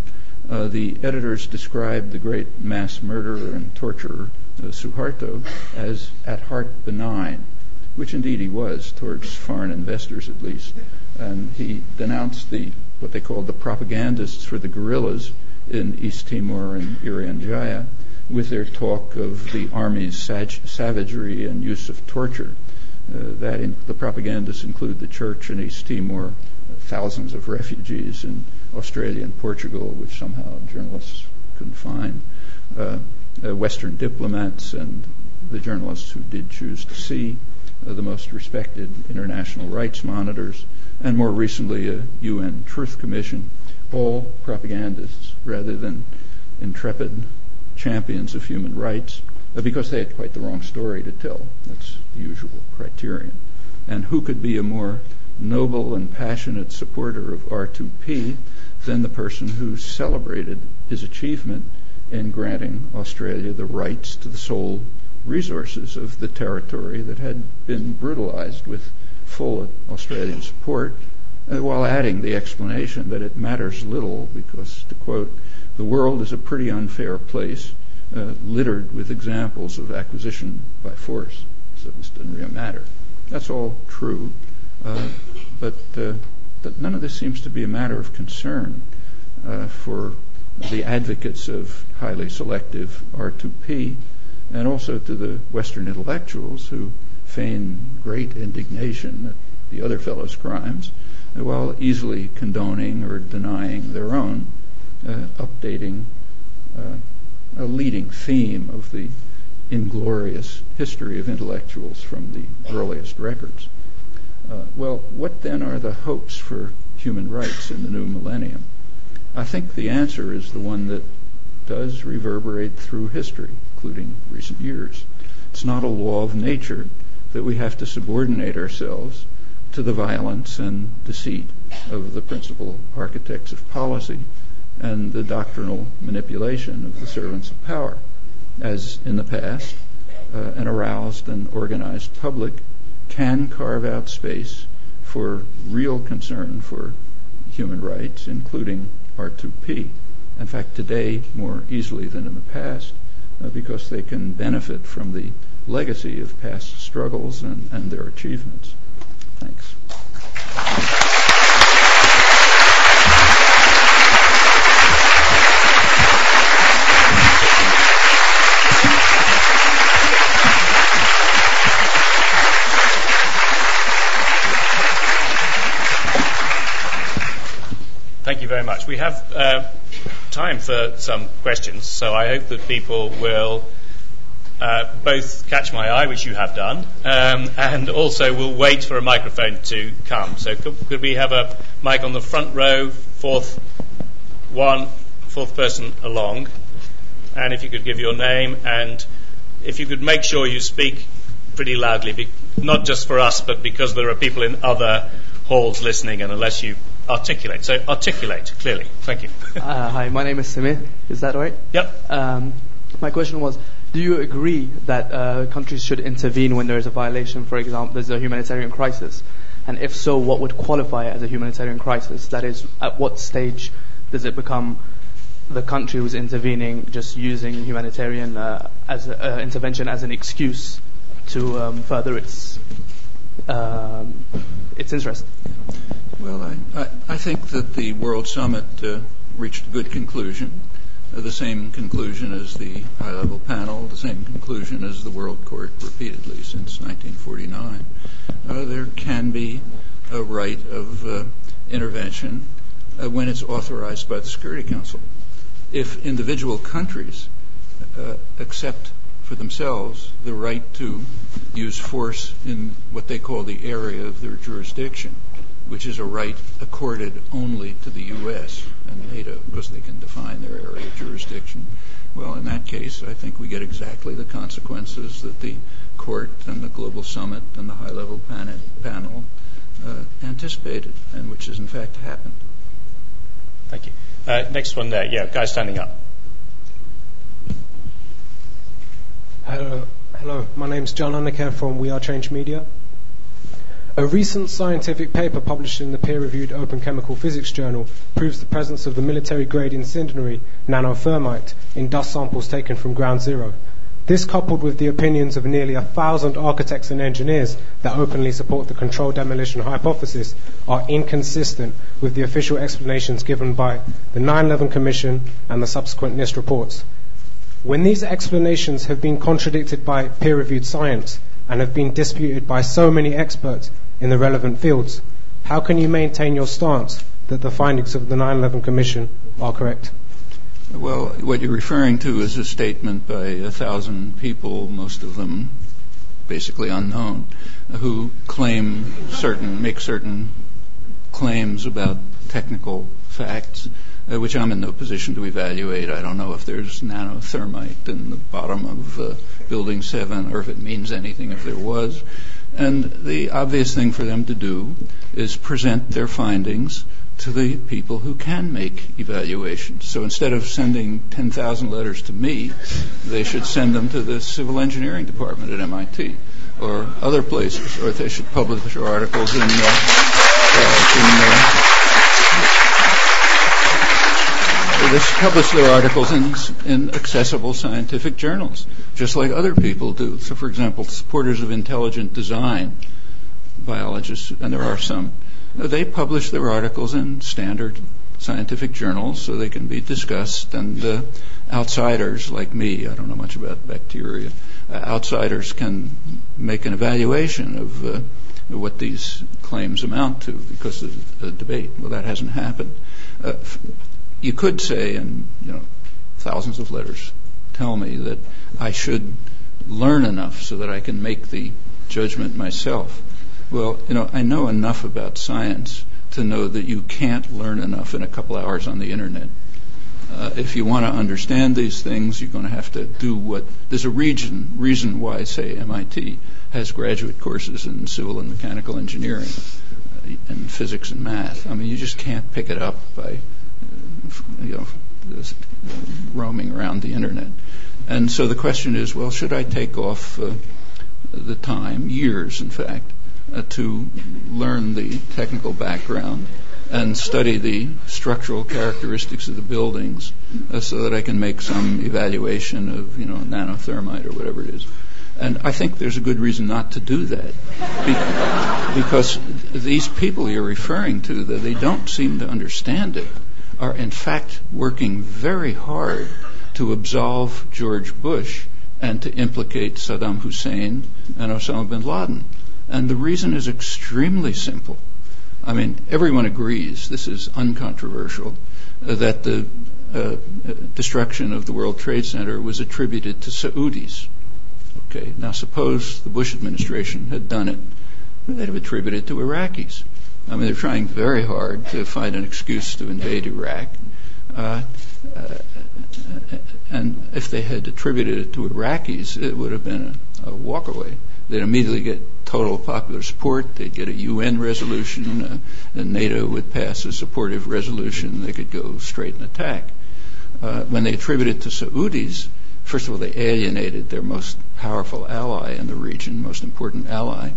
uh, the editors described the great mass murderer and torturer uh, Suharto as at heart benign, which indeed he was towards foreign investors at least. And he denounced the what they called the propagandists for the guerrillas in East Timor and Irian Jaya with their talk of the army's savagery and use of torture. Uh, that in, the propagandists include the church in East Timor, thousands of refugees in Australia and Portugal, which somehow journalists couldn't find, uh, uh, Western diplomats and the journalists who did choose to see, uh, the most respected international rights monitors, and more recently a UN Truth Commission, all propagandists rather than intrepid champions of human rights, uh, because they had quite the wrong story to tell. That's the usual criterion. And who could be a more noble and passionate supporter of R2P than the person who celebrated his achievement in granting Australia the rights to the sole resources of the territory that had been brutalized with full Australian support, uh, while adding the explanation that it matters little because, to quote, the world is a pretty unfair place, uh, littered with examples of acquisition by force, so this doesn't really matter. That's all true, uh, but, uh, but none of this seems to be a matter of concern uh, for the advocates of highly selective R2P, and also to the Western intellectuals who feign great indignation at the other fellow's crimes, while easily condoning or denying their own, uh, updating uh, a leading theme of the inglorious history of intellectuals from the earliest records. Uh, well, what then are the hopes for human rights in the new millennium? I think the answer is the one that does reverberate through history, including recent years. It's not a law of nature that we have to subordinate ourselves to the violence and deceit of the principal architects of policy and the doctrinal manipulation of the servants of power. As in the past, uh, an aroused and organized public can carve out space for real concern for human rights, including R2P. In fact, today, more easily than in the past, uh, because they can benefit from the legacy of past struggles and, and their achievements. Thanks. Very much. We have uh, time for some questions, so I hope that people will uh, both catch my eye, which you have done, um, and also will wait for a microphone to come. So could, could, we have a mic on the front row, fourth one, fourth person along, and if you could give your name and if you could make sure you speak pretty loudly, be, not just for us, but because there are people in other halls listening, and unless you articulate. So articulate clearly. Thank you. uh, hi, my name is Samir. Is that right? Yep. Um, my question was, do you agree that uh, countries should intervene when there is a violation? For example, there's a humanitarian crisis, and if so, what would qualify as a humanitarian crisis? That is, at what stage does it become the country who's intervening just using humanitarian uh, as a, uh, intervention as an excuse to um, further its um, its interest? Well, I, I, I, think that the World Summit uh, reached a good conclusion, uh, the same conclusion as the high level panel, the same conclusion as the World Court repeatedly since 1949. Uh, there can be a right of uh, intervention uh, when it's authorized by the Security Council. If individual countries uh, accept for themselves the right to use force in what they call the area of their jurisdiction, which is a right accorded only to the U.S. and NATO because they can define their area of jurisdiction. Well, in that case, I think we get exactly the consequences that the court and the global summit and the high level panel uh, anticipated, and which has in fact happened. Thank you. Uh, next one there. Yeah, guy standing up. Hello, hello. My name's John Undercare from We Are Change Media. A recent scientific paper published in the peer-reviewed Open Chemical Physics Journal proves the presence of the military-grade incendiary nanothermite in dust samples taken from Ground Zero. This, coupled with the opinions of nearly a thousand architects and engineers that openly support the controlled demolition hypothesis, are inconsistent with the official explanations given by the 9/11 Commission and the subsequent NIST reports. When these explanations have been contradicted by peer-reviewed science and have been disputed by so many experts, in the relevant fields, how can you maintain your stance that the findings of the 9/11 Commission are correct? Well, what you're referring to is a statement by a thousand people, most of them basically unknown, who claim certain, make certain claims about technical facts, uh, which I'm in no position to evaluate. I don't know if there's nanothermite in the bottom of uh, Building 7 or if it means anything if there was. And the obvious thing for them to do is present their findings to the people who can make evaluations. So instead of sending 10,000 letters to me, they should send them to the civil engineering department at MIT or other places, or they should publish their articles in, uh, uh, in uh, they publish their articles in, in accessible scientific journals, just like other people do. So, for example, supporters of intelligent design, biologists, and there are some, they publish their articles in standard scientific journals so they can be discussed, and uh, outsiders like me, I don't know much about bacteria, uh, outsiders can make an evaluation of uh, what these claims amount to because of the debate. Well, that hasn't happened. Uh, you could say, in you know, thousands of letters tell me that I should learn enough so that I can make the judgment myself. Well, you know, I know enough about science to know that you can't learn enough in a couple hours on the internet. Uh, if you want to understand these things, you're going to have to do what. There's a region, reason why, say, MIT has graduate courses in civil and mechanical engineering uh, and physics and math. I mean, you just can't pick it up by, you know, roaming around the internet. And so the question is, well, should I take off uh, the time, years in fact, uh, to learn the technical background and study the structural characteristics of the buildings uh, so that I can make some evaluation of, you know, nanothermite or whatever it is. And I think there's a good reason not to do that. because these people you're referring to, they don't seem to understand it, are in fact working very hard to absolve George Bush and to implicate Saddam Hussein and Osama bin Laden. And the reason is extremely simple. I mean, everyone agrees, this is uncontroversial, uh, that the uh, destruction of the World Trade Center was attributed to Saudis. Okay, now suppose the Bush administration had done it, they'd have attributed it to Iraqis. I mean, they're trying very hard to find an excuse to invade Iraq. Uh, uh, and if they had attributed it to Iraqis, it would have been a, walkaway. They'd immediately get total popular support. They'd get a UN resolution. Uh, and NATO would pass a supportive resolution. They could go straight and attack. When they attributed it to Saudis, first of all, they alienated their most powerful ally in the region, most important ally.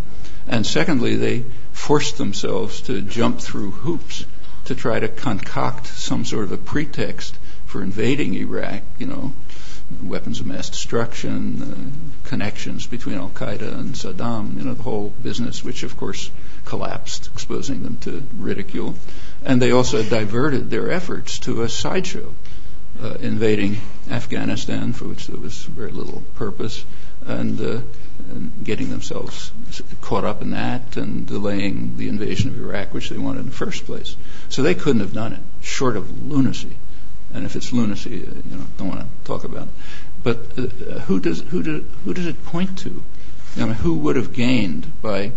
And secondly, they forced themselves to jump through hoops to try to concoct some sort of a pretext for invading Iraq, you know, weapons of mass destruction, uh, connections between Al Qaeda and Saddam, you know, the whole business, which of course collapsed, exposing them to ridicule. And they also diverted their efforts to a sideshow, uh, invading Afghanistan, for which there was very little purpose, and, uh, and getting themselves caught up in that and delaying the invasion of Iraq, which they wanted in the first place. So they couldn't have done it, short of lunacy. And if it's lunacy, uh, you know, don't want to talk about it. But uh, who does who do, who does it point to? I mean, who would have gained by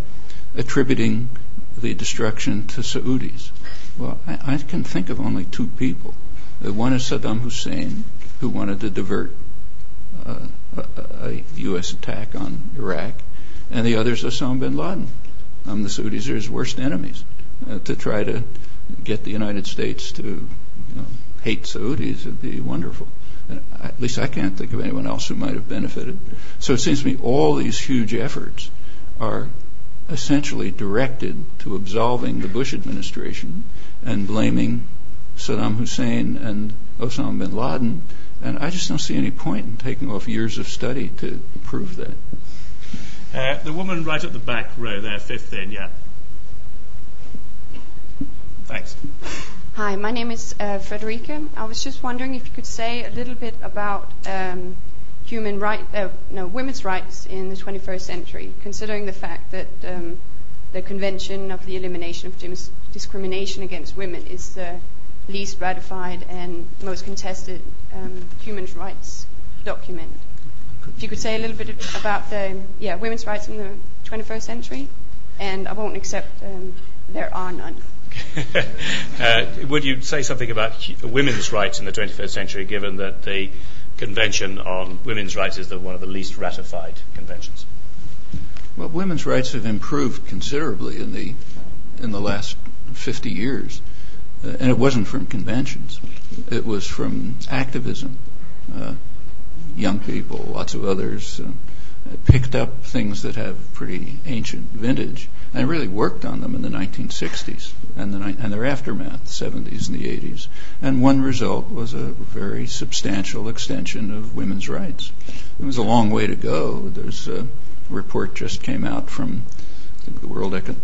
attributing the destruction to Saudis? Well, I, I can think of only two people. One is Saddam Hussein, who wanted to divert uh, a, U.S. attack on Iraq, and the other is Osama bin Laden. Um, the Saudis are his worst enemies uh, to try to get the United States to hate Saudis would be wonderful. At least I can't think of anyone else who might have benefited. So it seems to me all these huge efforts are essentially directed to absolving the Bush administration and blaming Saddam Hussein and Osama bin Laden. And I just don't see any point in taking off years of study to prove that. Uh, the woman right at the back row there, fifth in, yeah. Thanks. Hi, my name is uh, Frederica. I was just wondering if you could say a little bit about um, human right, uh, no, women's rights in the 21st century, considering the fact that um, the Convention of the Elimination of Dis- Discrimination Against Women is the least ratified and most contested um, human rights document. If you could say a little bit about the yeah women's rights in the 21st century, and I won't accept um, there are none. uh, would you say something about women's rights in the 21st century, given that the Convention on Women's Rights is the, one of the least ratified conventions? Well, women's rights have improved considerably in the in the last 50 years, and it wasn't from conventions; it was from activism. Uh, young people, lots of others, uh, picked up things that have pretty ancient vintage and really worked on them in the 1960s and, the, and their aftermath, 70s and the 80s. And one result was a very substantial extension of women's rights. It was a long way to go. There's a report just came out from the World, Eco-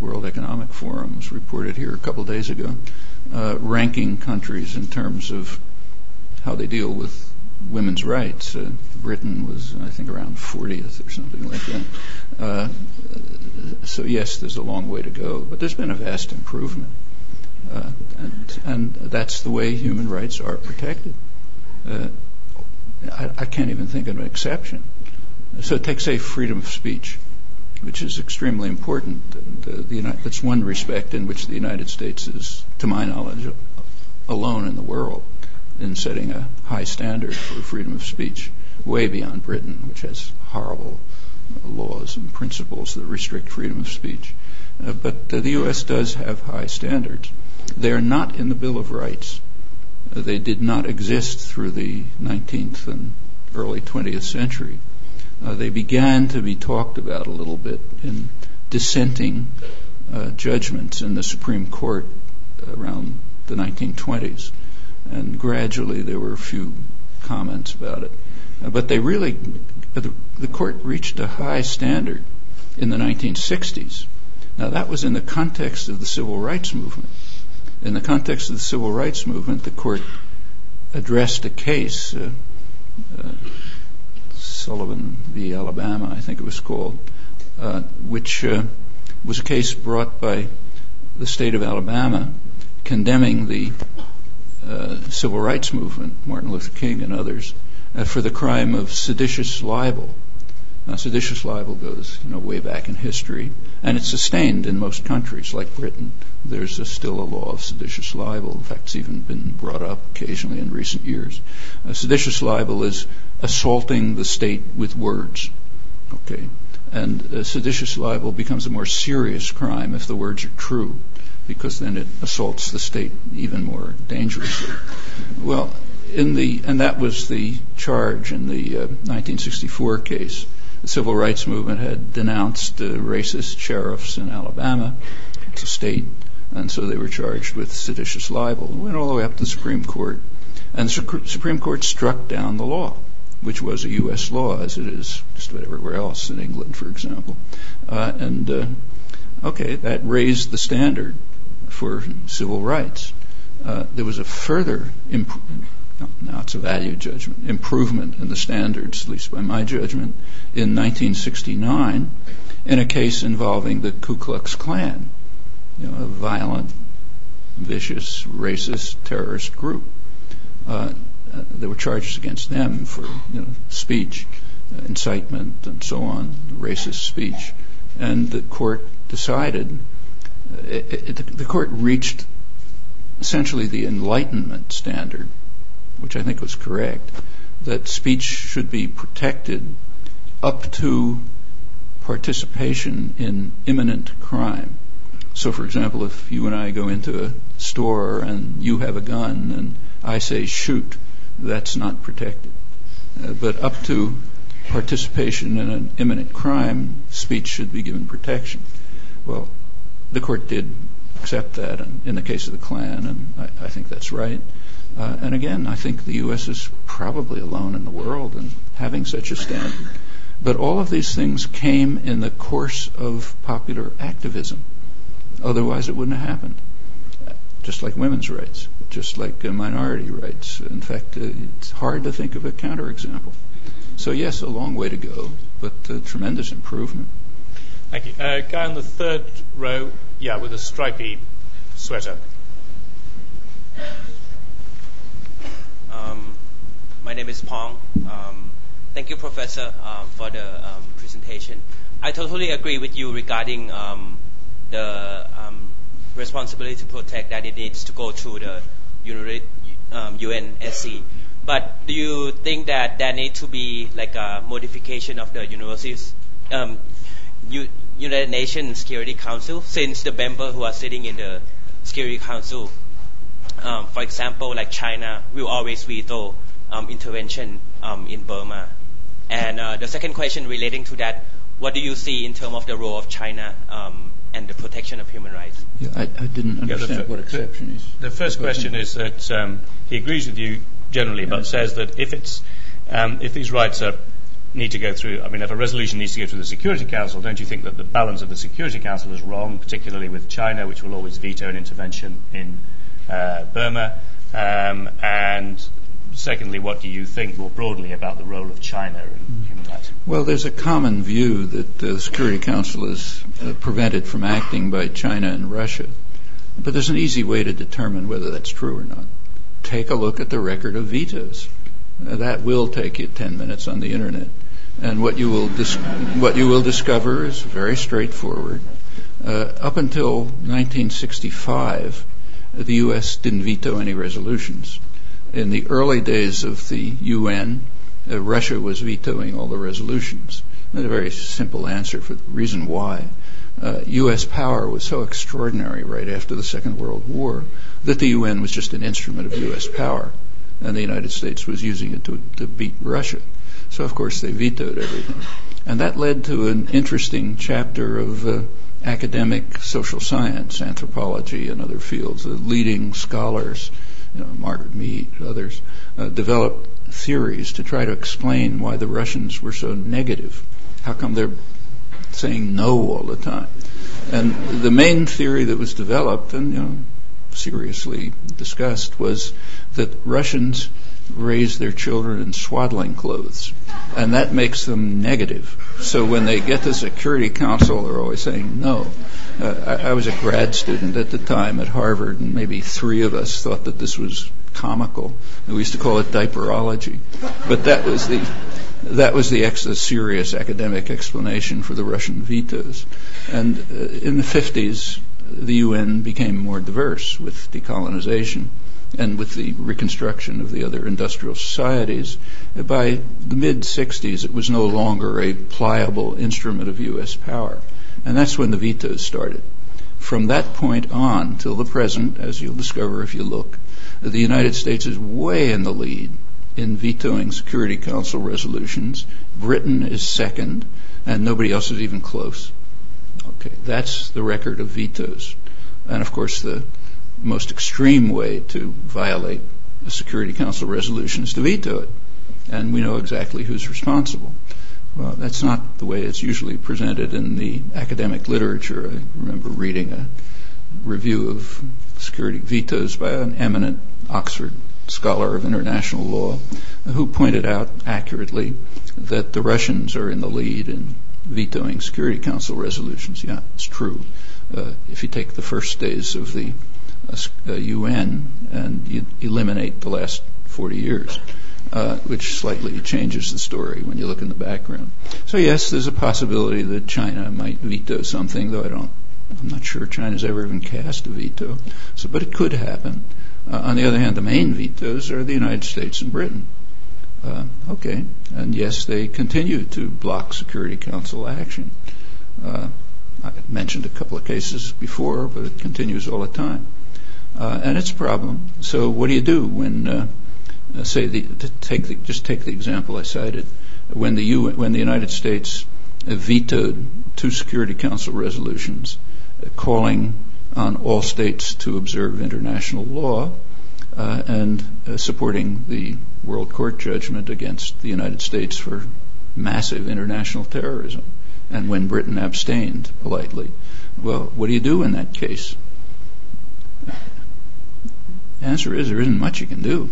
World Economic Forum was reported here a couple days ago, uh, ranking countries in terms of how they deal with women's rights. Uh, Britain was, I think, around 40th or something like that. Uh, so yes, there's a long way to go, but there's been a vast improvement, uh, and, and, that's the way human rights are protected. Uh, I, I, can't even think of an exception. So take, say, freedom of speech, which is extremely important. That's one respect in which the United States is, to my knowledge, alone in the world in setting a high standard for freedom of speech, way beyond Britain, which has horrible laws and principles that restrict freedom of speech. Uh, but the U.S. does have high standards. They are not in the Bill of Rights. They did not exist through the 19th and early 20th century. Uh, they began to be talked about a little bit in dissenting uh, judgments in the Supreme Court around the 1920s. And gradually there were a few comments about it. Uh, but they really, the, the court reached a high standard in the 1960s. Now that was in the context of the civil rights movement. In the context of the civil rights movement, the court addressed a case, uh, uh, Sullivan v. Alabama, I think it was called, uh, which uh, was a case brought by the state of Alabama condemning the uh, civil rights movement, Martin Luther King and others, for the crime of seditious libel. Now, seditious libel goes, you know, way back in history, and it's sustained in most countries, like Britain. There's still a law of seditious libel. In fact, it's even been brought up occasionally in recent years. Seditious libel is assaulting the state with words. Okay, and uh, seditious libel becomes a more serious crime if the words are true, because then it assaults the state even more dangerously. Well, in the and that was the charge in the uh, 1964 case. The civil rights movement had denounced uh, racist sheriffs in Alabama. A state, and so they were charged with seditious libel. It went all the way up to the Supreme Court, and the Supreme Court struck down the law, which was a U.S. law, as it is just about everywhere else in England, for example. Uh, and uh, okay, that raised the standard for civil rights. Uh, there was a further imp- now it's a value judgment, improvement in the standards, at least by my judgment, in 1969 in a case involving the Ku Klux Klan, you know, a violent, vicious, racist, terrorist group. Uh, there were charges against them for you know, speech, incitement, and so on, racist speech. And the court decided, it, it, the court reached essentially the Enlightenment standard which I think was correct, that speech should be protected up to participation in imminent crime. So, for example, if you and I go into a store and you have a gun and I say shoot, that's not protected. Uh, but up to participation in an imminent crime, speech should be given protection. Well, the court did accept that in, the case of the Klan, and I, I think that's right. Uh, and again, I think the U.S. is probably alone in the world in having such a standard. But all of these things came in the course of popular activism. Otherwise, it wouldn't have happened. Just like women's rights, just like uh, minority rights. In fact, uh, it's hard to think of a counterexample. So, yes, a long way to go, but a tremendous improvement. Thank you. Uh, guy on the third row, yeah, with a stripy sweater. Um, my name is Pong. Um, thank you, Professor, um, for the um, presentation. I totally agree with you regarding um, the um, responsibility to protect that it needs to go through the UNSC. But do you think that there needs to be like a modification of the universities, United Nations Security Council, since the members who are sitting in the Security Council um, for example, like China will always veto um, intervention um, in Burma. And uh, the second question relating to that, what do you see in terms of the role of China um, and the protection of human rights? Yeah, I, I didn't understand yeah, what exception is. The first question is that um, he agrees with you generally, but says that if it's um, if these rights are need to go through, I mean, if a resolution needs to go through the Security Council, don't you think that the balance of the Security Council is wrong, particularly with China, which will always veto an intervention in uh, Burma? Um, and secondly, what do you think more broadly about the role of China in human rights? Well, there's a common view that the Security Council is uh, prevented from acting by China and Russia. But there's an easy way to determine whether that's true or not. Take a look at the record of vetoes. Uh, that will take you 10 minutes on the internet. And what you will dis- what you will discover is very straightforward. Uh, up until 1965, the U.S. didn't veto any resolutions. In the early days of the UN, uh, Russia was vetoing all the resolutions. That's a very simple answer for the reason why. Uh, U.S. power was so extraordinary right after the Second World War that the UN was just an instrument of U.S. power, and the United States was using it to, to beat Russia. So, of course, they vetoed everything. And that led to an interesting chapter of uh, academic social science, anthropology, and other fields. The leading scholars, you know, Margaret Mead, others, uh, developed theories to try to explain why the Russians were so negative. How come they're saying no all the time? And the main theory that was developed and you know, seriously discussed was that Russians raise their children in swaddling clothes, and that makes them negative. So when they get to the Security Council, they're always saying no. Uh, I, I was a grad student at the time at Harvard, and maybe three of us thought that this was comical. We used to call it diaperology, but that was the that was the ex- serious academic explanation for the Russian vetoes. And uh, in the 50s, the UN became more diverse with decolonization and with the reconstruction of the other industrial societies. By the mid 60s, it was no longer a pliable instrument of U.S. power. And that's when the vetoes started. From that point on till the present, as you'll discover if you look, the United States is way in the lead in vetoing Security Council resolutions. Britain is second, and nobody else is even close. Okay, that's the record of vetoes. And of course, the most extreme way to violate a Security Council resolution is to veto it. And we know exactly who's responsible. Well, that's not the way it's usually presented in the academic literature. I remember reading a review of security vetoes by an eminent Oxford scholar of international law, who pointed out accurately that the Russians are in the lead in vetoing Security Council resolutions. Yeah, it's true. Uh, if you take the first days of the uh, UN and you eliminate the last 40 years, uh, which slightly changes the story when you look in the background. So yes, there's a possibility that China might veto something, though I don't. I'm not sure China's ever even cast a veto. So, but it could happen. Uh, on the other hand, the main vetoes are the United States and Britain. Uh, okay, and yes, they continue to block Security Council action. Uh, I mentioned a couple of cases before, but it continues all the time, uh, and it's a problem. So, what do you do when, uh, say, the, take the, just take the example I cited, when the U, when the United States vetoed two Security Council resolutions calling on all states to observe international law uh, and uh, supporting the World Court judgment against the United States for massive international terrorism. And when Britain abstained politely, well, what do you do in that case? The answer is there isn't much you can do,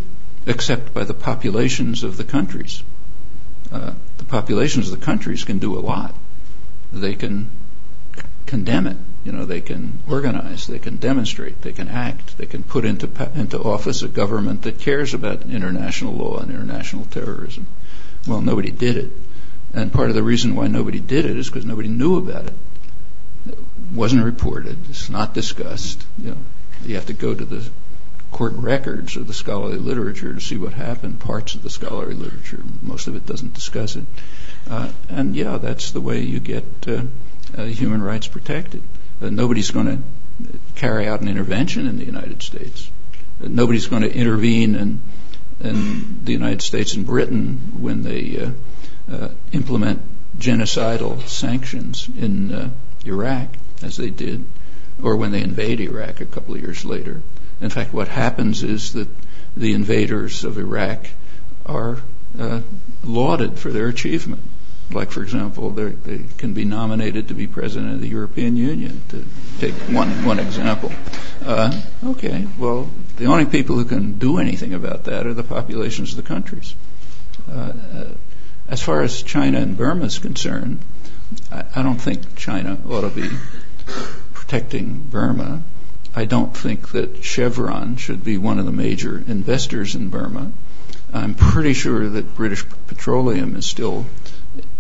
except by the populations of the countries. Uh, the populations of the countries can do a lot. They can condemn it you know, they can organize, they can demonstrate, they can act, they can put into into office a government that cares about international law and international terrorism. Well, nobody did it, and part of the reason why nobody did it is because nobody knew about it. It wasn't reported. It's not discussed. You know, you have to go to the court records or the scholarly literature to see what happened. Parts of the scholarly literature, most of it doesn't discuss it. Uh, and yeah, that's the way you get uh, uh, human rights protected nobody's going to carry out an intervention in the United States. Nobody's going to intervene in, in the United States and Britain when they uh, uh, implement genocidal sanctions in uh, Iraq, as they did, or when they invade Iraq a couple of years later. In fact, what happens is that the invaders of Iraq are uh, lauded for their achievement like for example, they can be nominated to be president of the European Union, to take one one example. Uh, okay, well, the only people who can do anything about that are the populations of the countries. Uh, uh as far as China and Burma is concerned, I, I don't think China ought to be protecting Burma. I don't think that Chevron should be one of the major investors in Burma. I'm pretty sure that British Petroleum is still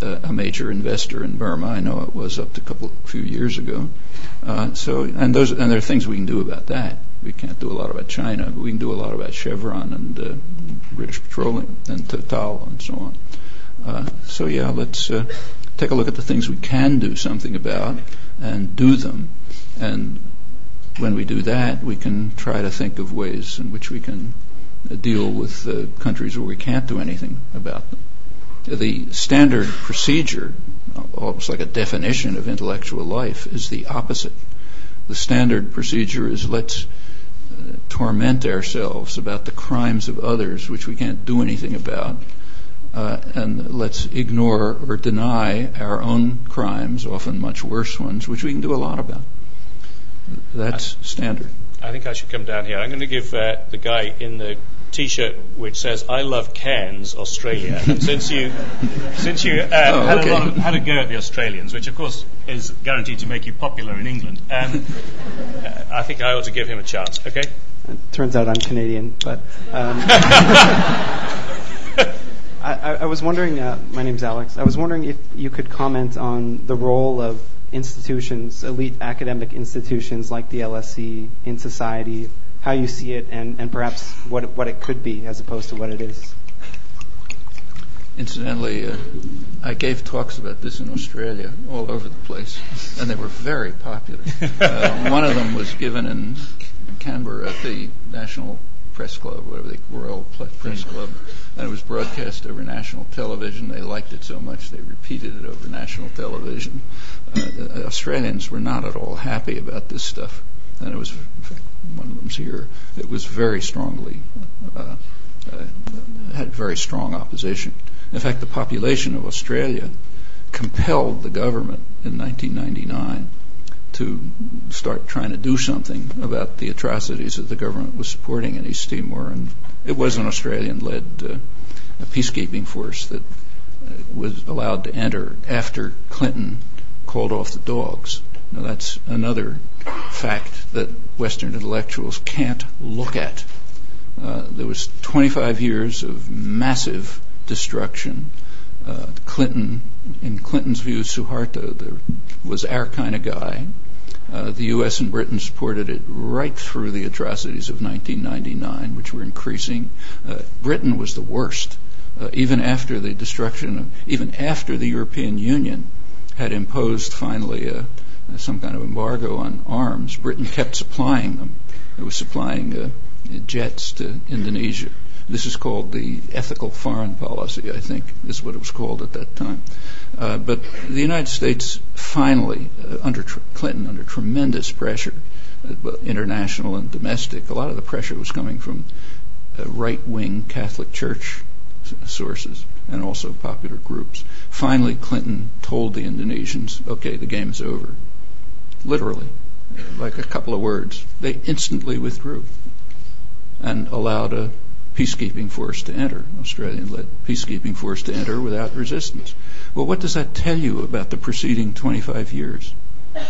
uh, a major investor in Burma. I know it was up to a couple few years ago. Uh, so, and there are things we can do about that. We can't do a lot about China, but we can do a lot about Chevron and uh, British Petroleum and Total and so on. So yeah, let's take a look at the things we can do something about and do them. And when we do that, we can try to think of ways in which we can deal with uh, countries where we can't do anything about them. The standard procedure, almost like a definition of intellectual life, is the opposite. The standard procedure is let's uh, torment ourselves about the crimes of others, which we can't do anything about, uh, and let's ignore or deny our own crimes, often much worse ones, which we can do a lot about. That's standard. I think I should come down here. I'm going to give uh, the guy in the T-shirt which says "I love Cairns, Australia." and since you, since you uh, oh, had, okay. a of, had, a go at the Australians, which of course is guaranteed to make you popular in England, um, uh, I think I ought to give him a chance. Okay. It turns out I'm Canadian, but. Um, I, I, was wondering, uh, my name's Alex. I was wondering if you could comment on the role of institutions, elite academic institutions like the LSE in society, how you see it, and, and perhaps what it, what it could be as opposed to what it is. Incidentally, uh, I gave talks about this in Australia all over the place, and they were very popular. Uh, one of them was given in Canberra at the National Press Club, whatever they call the Royal Press Club, and it was broadcast over national television. They liked it so much they repeated it over national television. Uh, Australians were not at all happy about this stuff, and it was in fact one of them's here. It was very strongly uh, uh, had very strong opposition. In fact, the population of Australia compelled the government in 1999 to start trying to do something about the atrocities that the government was supporting in East Timor, and it was an Australian-led uh, peacekeeping force that uh, was allowed to enter after Clinton called off the dogs. Now that's another fact that Western intellectuals can't look at. Uh, there was 25 years of massive destruction. Uh, Clinton, in Clinton's view, Suharto was our kind of guy. Uh, the U.S. and Britain supported it right through the atrocities of 1999, which were increasing. Uh, Britain was the worst, uh, even after the destruction, of, even after the European Union had imposed finally a, some kind of embargo on arms. Britain kept supplying them. It was supplying uh, jets to Indonesia. This is called the ethical foreign policy, I think, is what it was called at that time. Uh, but the United States finally, uh, under tr- Clinton, under tremendous pressure, uh, international and domestic, a lot of the pressure was coming from uh, right-wing Catholic Church sources and also popular groups. Finally, Clinton told the Indonesians, okay, the game's over. Literally, like a couple of words. They instantly withdrew and allowed a peacekeeping force to enter, Australian-led peacekeeping force to enter without resistance. Well, what does that tell you about the preceding 25 years? Well,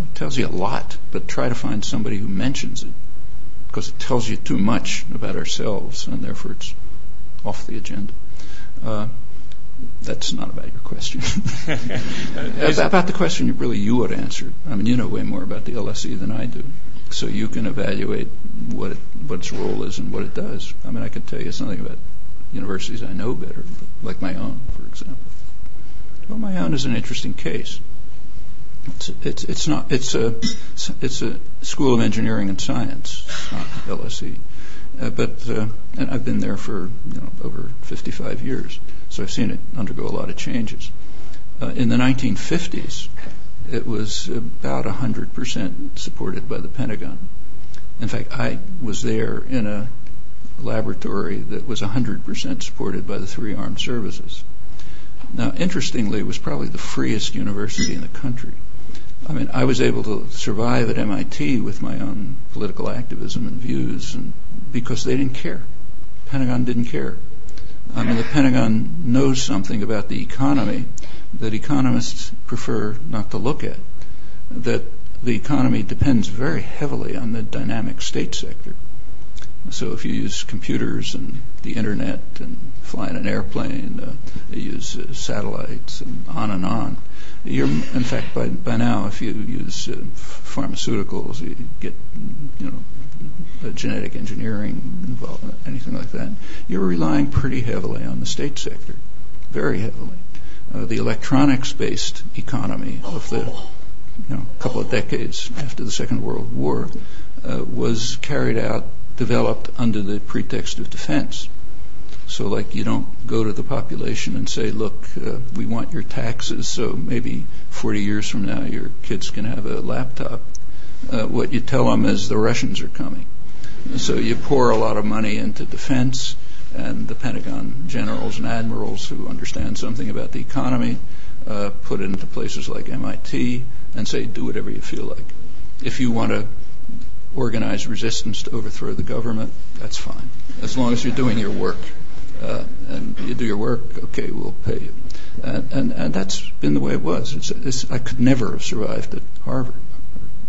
it tells you a lot, but try to find somebody who mentions it because it tells you too much about ourselves and therefore it's off the agenda. Uh, that's not about your question. about the question you really you would answer. I mean, you know way more about the LSE than I do so you can evaluate what it, what its role is and what it does. I mean, I could tell you something about universities I know better, like my own, for example. Well, my own is an interesting case. It's, it's, it's not it's a it's a school of engineering and science, not LSE, uh, but uh, and I've been there for you know over 55 years, so I've seen it undergo a lot of changes. Uh, in the 1950s, it was about 100% supported by the Pentagon. In fact, I was there in a laboratory that was 100% supported by the three armed services. Now, interestingly, it was probably the freest university in the country. I mean, I was able to survive at MIT with my own political activism and views and because they didn't care. Pentagon didn't care. I mean, the Pentagon knows something about the economy that economists prefer not to look at, that the economy depends very heavily on the dynamic state sector. So if you use computers and the internet and fly in an airplane, uh, you use uh, satellites and on and on. You're, in fact, by, by now, if you use uh, pharmaceuticals, you get, you know, genetic engineering involved, anything like that. You're relying pretty heavily on the state sector, very heavily. Uh, the electronics-based economy of the you know, a couple of decades after the Second World War uh, was carried out, developed under the pretext of defense. So, like, you don't go to the population and say, look, uh, we want your taxes, so maybe 40 years from now your kids can have a laptop. Uh, what you tell them is the Russians are coming. So you pour a lot of money into defense, and the Pentagon generals and admirals who understand something about the economy uh, put it into places like MIT and say, do whatever you feel like. If you want to organize resistance to overthrow the government, that's fine, as long as you're doing your work. Uh, and you do your work, okay, we'll pay you. And, and, and that's been the way it was. It's, it's, I could never have survived at Harvard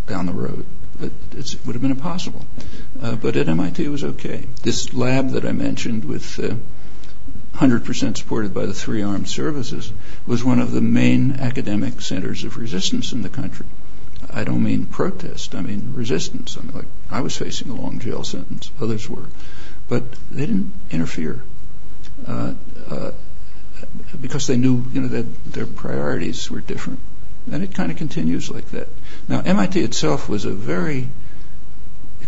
down the road. It, it would have been impossible. Uh, but at MIT it was okay. This lab that I mentioned with uh, 100% supported by the three armed services was one of the main academic centers of resistance in the country. I don't mean protest, I mean resistance. I mean, like I was facing a long jail sentence, others were, but they didn't interfere uh, uh, because they knew, you know, that their priorities were different, and it kind of continues like that. Now, MIT itself was a very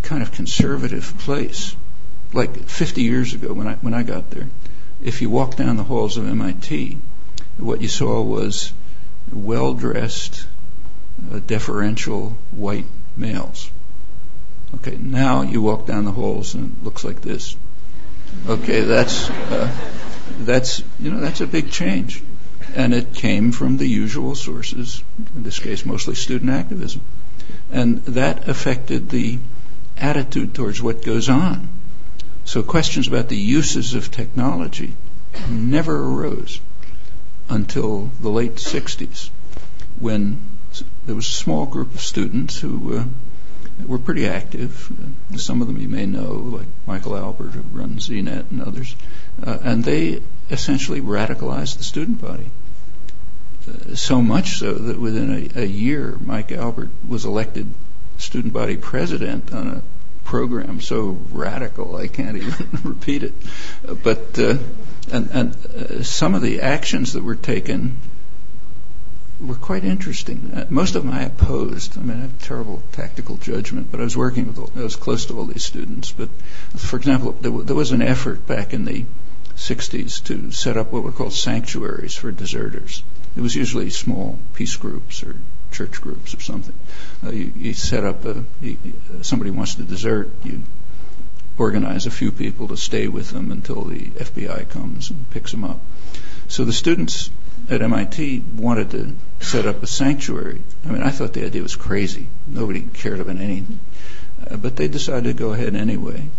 kind of conservative place. Like 50 years ago, when I when I got there, if you walked down the halls of MIT, what you saw was well-dressed, uh, deferential white males. Okay, now you walk down the halls and it looks like this. Okay, that's uh, that's you know that's a big change, and it came from the usual sources. In this case, mostly student activism, and that affected the attitude towards what goes on. So questions about the uses of technology never arose until the late 60s when there was a small group of students who uh, were pretty active. Some of them you may know, like Michael Albert, who runs ZNet and others. Uh, and they essentially radicalized the student body. Uh, so much so that within a, a year, Mike Albert was elected student body president on a program so radical I can't even repeat it. But uh, and, and uh, some of the actions that were taken were quite interesting. Uh, most of them I opposed. I mean, I have terrible tactical judgment, but I was working with, all, I was close to all these students. But for example, there, w- there was an effort back in the 60s to set up what were called sanctuaries for deserters. It was usually small peace groups or church groups or something. Uh, you, you, set up a, you, somebody wants to desert, you organize a few people to stay with them until the FBI comes and picks them up. So the students at MIT wanted to set up a sanctuary. I mean, I thought the idea was crazy. Nobody cared about anything. Uh, but they decided to go ahead anyway.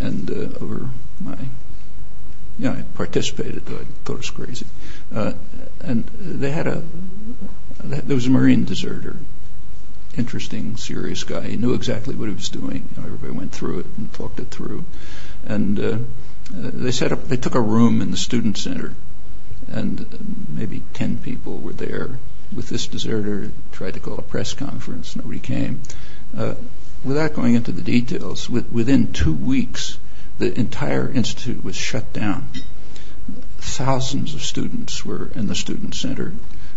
And uh, over my, know, I participated, though I thought it was crazy. Uh, and they had a, there was a Marine deserter. Interesting, serious guy. He knew exactly what he was doing. Everybody went through it and talked it through. And uh, they set up, they took a room in the student center and maybe 10 people were there with this deserter, tried to call a press conference, nobody came. Uh, without going into the details, with, within two weeks, the entire institute was shut down. Thousands of students were in the student center.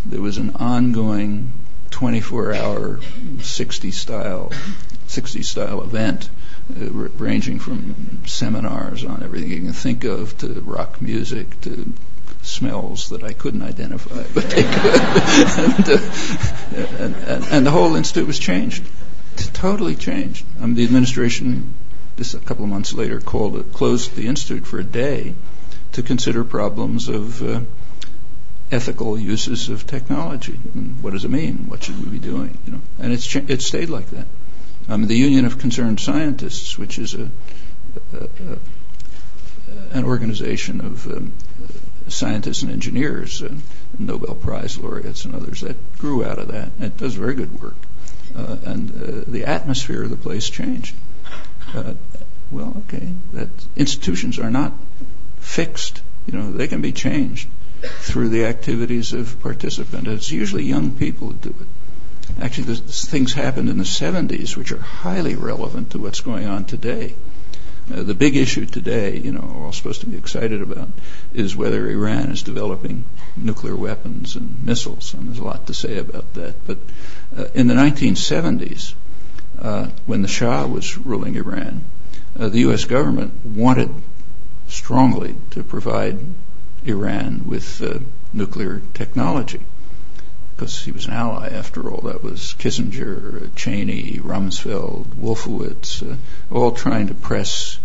There was an ongoing 24-hour 60 style 60 style event uh, ranging from seminars on everything you can think of to rock music to smells that I couldn't identify, but they could. and, uh, the whole institute was changed, totally changed. Um, the administration, just a couple of months later, called it, closed the institute for a day to consider problems of uh, ethical uses of technology. What does it mean? What should we be doing? You know, and it's cha- it stayed like that. Um, the Union of Concerned Scientists, which is a, a, a an organization of um, scientists and engineers, and Nobel Prize laureates and others that grew out of that. It does very good work. Uh, and uh, the atmosphere of the place changed. Uh, Well, okay, that institutions are not fixed. You know, they can be changed through the activities of participants. It's usually young people who do it. Actually, things happened in the 70s which are highly relevant to what's going on today. Uh, the big issue today, you know, we're all supposed to be excited about, is whether Iran is developing nuclear weapons and missiles. And there's a lot to say about that. But uh, in the 1970s, uh, when the Shah was ruling Iran, uh, the U.S. government wanted strongly to provide Iran with uh, nuclear technology because he was an ally after all. That was Kissinger, Cheney, Rumsfeld, Wolfowitz, uh, all trying to press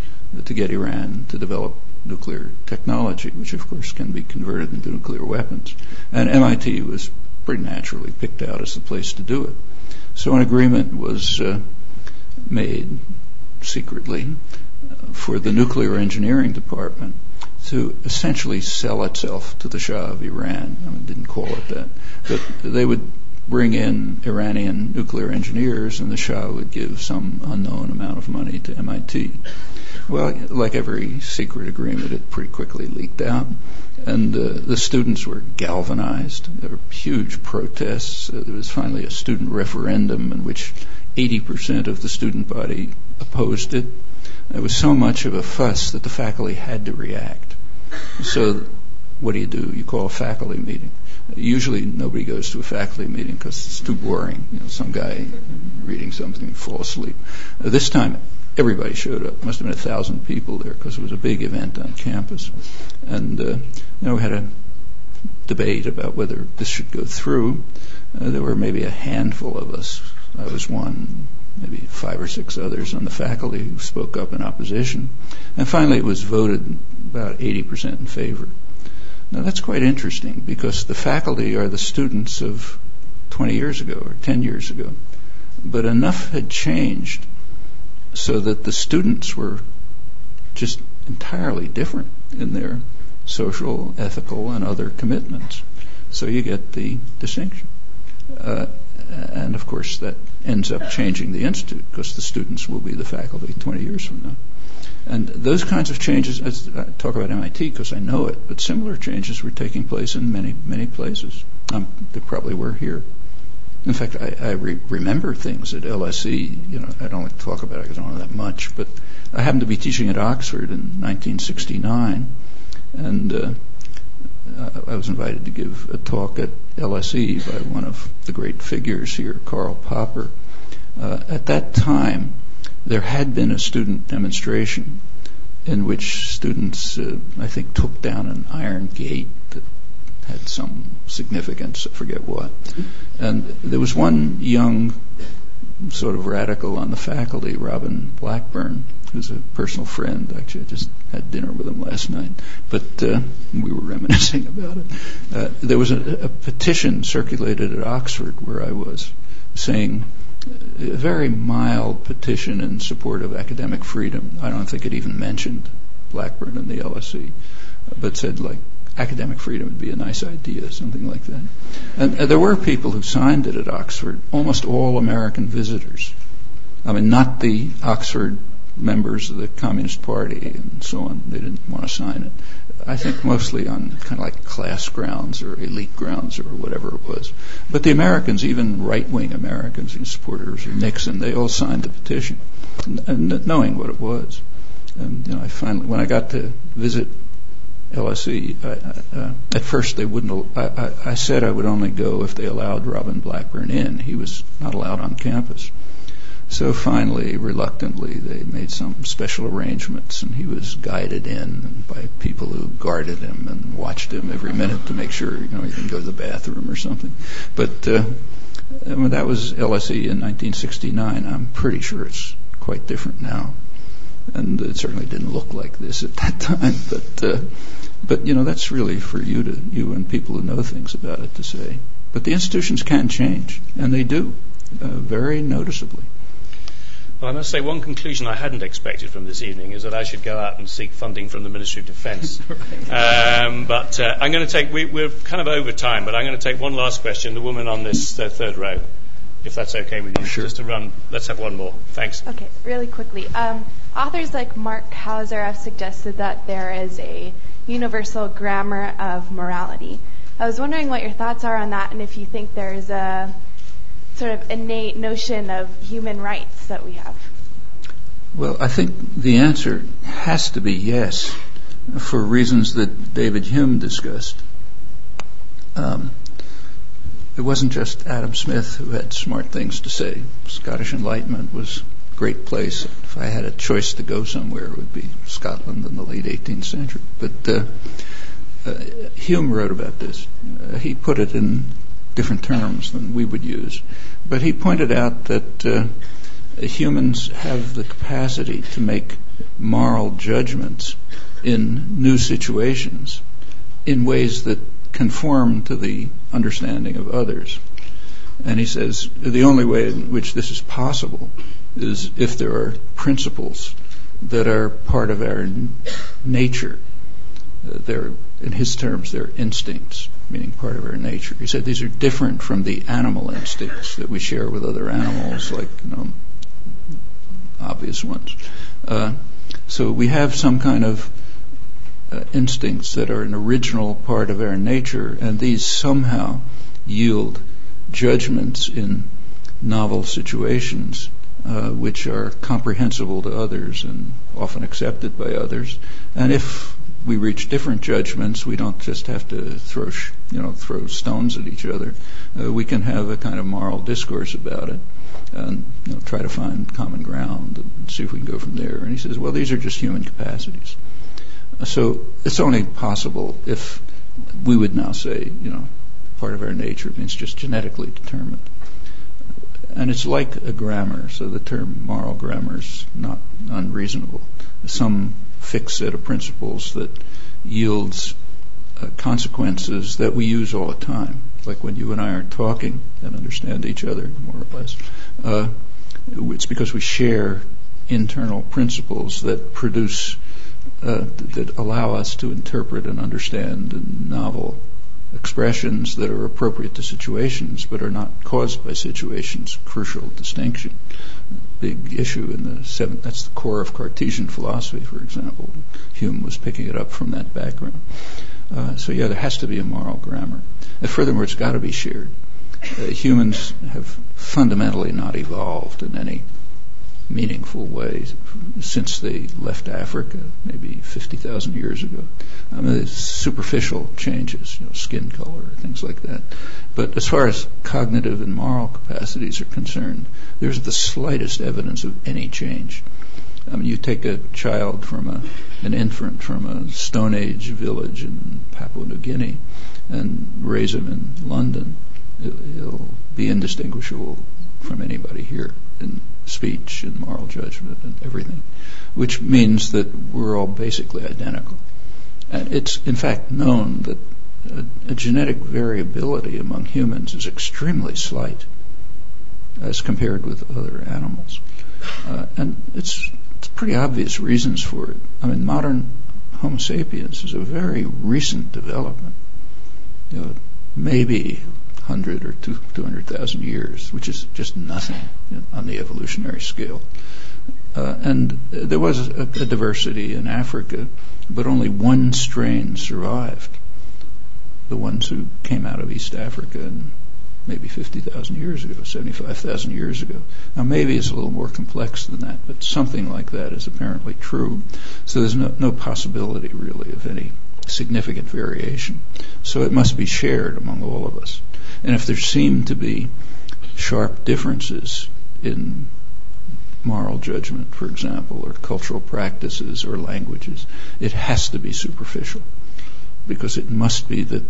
to get Iran to develop nuclear technology, which of course can be converted into nuclear weapons. And MIT was pretty naturally picked out as the place to do it. So an agreement was uh, made secretly uh, for the nuclear engineering department to essentially sell itself to the Shah of Iran. I mean, didn't call it that, but they would bring in Iranian nuclear engineers, and the Shah would give some unknown amount of money to MIT. Well, like every secret agreement, it pretty quickly leaked out, and uh, the students were galvanized. There were huge protests. Uh, there was finally a student referendum in which 80% of the student body opposed it. There was so much of a fuss that the faculty had to react. So what do you do? You call a faculty meeting. Usually nobody goes to a faculty meeting because it's too boring. You know, some guy reading something fall asleep. Uh, this time everybody showed up. Must have been a thousand people there because it was a big event on campus. And uh, you know, we had a debate about whether this should go through. Uh, there were maybe a handful of us. I was one, maybe five or six others on the faculty who spoke up in opposition. And finally, it was voted about 80% in favor. Now, that's quite interesting because the faculty are the students of 20 years ago or 10 years ago. But enough had changed so that the students were just entirely different in their social, ethical, and other commitments. So you get the distinction. Uh, and of course, that ends up changing the institute because the students will be the faculty 20 years from now. And those kinds of changes, I talk about MIT because I know it, but similar changes were taking place in many, many places. Um, they probably were here. In fact, I, I re- remember things at LSE. You know, I don't like to talk about it because I don't know that much, but I happened to be teaching at Oxford in 1969, and uh, I was invited to give a talk at LSE by one of the great figures here, Karl Popper. Uh, at that time, there had been a student demonstration in which students, uh, I think, took down an iron gate that had some significance, I forget what. And there was one young sort of radical on the faculty, Robin Blackburn, who's a personal friend. Actually, I just had dinner with him last night, but uh, we were reminiscing about it. Uh, there was a, a petition circulated at Oxford where I was saying a very mild petition in support of academic freedom. I don't think it even mentioned Blackburn and the LSE, but said like academic freedom would be a nice idea, something like that. And uh, there were people who signed it at Oxford, almost all American visitors. I mean, not the Oxford members of the Communist Party and so on. They didn't want to sign it. I think mostly on kind of like class grounds or elite grounds or whatever it was. But the Americans, even right-wing Americans and supporters of Nixon, they all signed the petition, knowing what it was. And you know, I finally, when I got to visit LSE, I, uh, at first they wouldn't. I, I, I said I would only go if they allowed Robin Blackburn in. He was not allowed on campus. So finally, reluctantly, they made some special arrangements, and he was guided in by people who guarded him and watched him every minute to make sure you know he didn't go to the bathroom or something. But uh, that was LSE in 1969. I'm pretty sure it's quite different now, and it certainly didn't look like this at that time. But uh, but you know that's really for you to you and people who know things about it to say. But the institutions can change, and they do, uh, very noticeably. Well, I must say, one conclusion I hadn't expected from this evening is that I should go out and seek funding from the Ministry of Defence. um, but uh, I'm going to take, we, are kind of over time, but I'm going to take one last question. The woman on this uh, third row, if that's okay with you. Sure. Just to run, let's have one more. Thanks. Okay, really quickly. Um, authors like Mark Hauser have suggested that there is a universal grammar of morality. I was wondering what your thoughts are on that, and if you think there's a sort of innate notion of human rights that we have. Well, I think the answer has to be yes, for reasons that David Hume discussed. Um, it wasn't just Adam Smith who had smart things to say. Scottish Enlightenment was a great place. If I had a choice to go somewhere, it would be Scotland in the late 18th century. But uh, uh, Hume wrote about this. Uh, he put it in different terms than we would use. But he pointed out that uh, humans have the capacity to make moral judgments in new situations in ways that conform to the understanding of others. And he says the only way in which this is possible is if there are principles that are part of our nature. Uh, they're, in his terms, they're instincts, meaning part of our nature. He said these are different from the animal instincts that we share with other animals, like you know, obvious ones. Uh, so we have some kind of uh, instincts that are an original part of our nature, and these somehow yield judgments in novel situations uh, which are comprehensible to others and often accepted by others. And if we reach different judgments, we don't just have to throw, sh- you know, throw stones at each other. Uh, we can have a kind of moral discourse about it and you know, try to find common ground and see if we can go from there. And he says, well, these are just human capacities. So it's only possible if we would now say, you know, part of our nature means just genetically determined. And it's like a grammar, so the term moral grammar is not unreasonable. Some fixed set of principles that yields uh, consequences that we use all the time, like when you and I are talking and understand each other more or less. Uh, it's because we share internal principles that produce uh, that allow us to interpret and understand novel expressions that are appropriate to situations but are not caused by situations. Crucial distinction. Big issue in the seventh. That's the core of Cartesian philosophy, for example. Hume was picking it up from that background. Uh, so yeah, there has to be a moral grammar. And furthermore, it's got to be shared. Uh, humans have fundamentally not evolved in any meaningful way since they left Africa, maybe 50,000 years ago. I mean, superficial changes, you know, skin color, things like that. But as far as cognitive and moral capacities are concerned, there's the slightest evidence of any change. I mean, you take a child from a, an infant from a Stone Age village in Papua New Guinea and raise him in London, he'll be indistinguishable from anybody here in speech and moral judgment and everything, which means that we're all basically identical. And it's in fact known that a, a genetic variability among humans is extremely slight as compared with other animals. Uh, and it's, it's pretty obvious reasons for it. I mean, modern Homo sapiens is a very recent development. You know, maybe 100 or 200,000 years, which is just nothing on the evolutionary scale. Uh, and there was a, a, diversity in Africa, but only one strain survived. The ones who came out of East Africa maybe 50,000 years ago, 75,000 years ago. Now maybe it's a little more complex than that, but something like that is apparently true. So there's no, no possibility really of any significant variation. So it must be shared among all of us. And if there seem to be sharp differences in moral judgment, for example, or cultural practices or languages, it has to be superficial because it must be that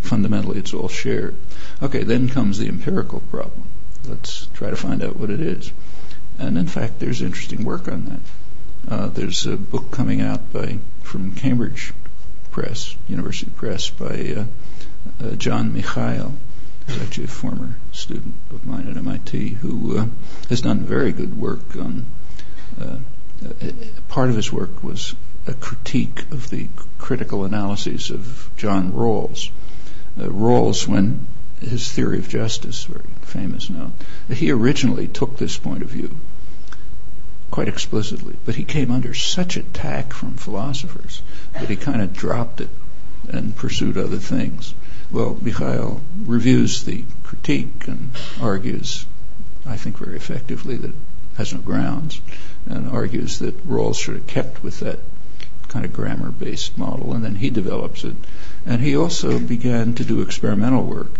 fundamentally it's all shared. Okay, then comes the empirical problem. Let's try to find out what it is. And in fact, there's interesting work on that. Uh, there's a book coming out by from Cambridge Press, University Press, by uh, uh, John Mikhail, who's actually a former student of mine at MIT, who uh, has done very good work on. Uh, uh, part of his work was a critique of the critical analyses of John Rawls. Uh, Rawls, when his theory of justice, very famous now, he originally took this point of view quite explicitly. But he came under such attack from philosophers that he kind of dropped it and pursued other things. Well, Mikhail reviews the critique and argues, I think very effectively, that it has no grounds, and argues that Rawls should have kept with that kind of grammar based model, and then he develops it. And he also began to do experimental work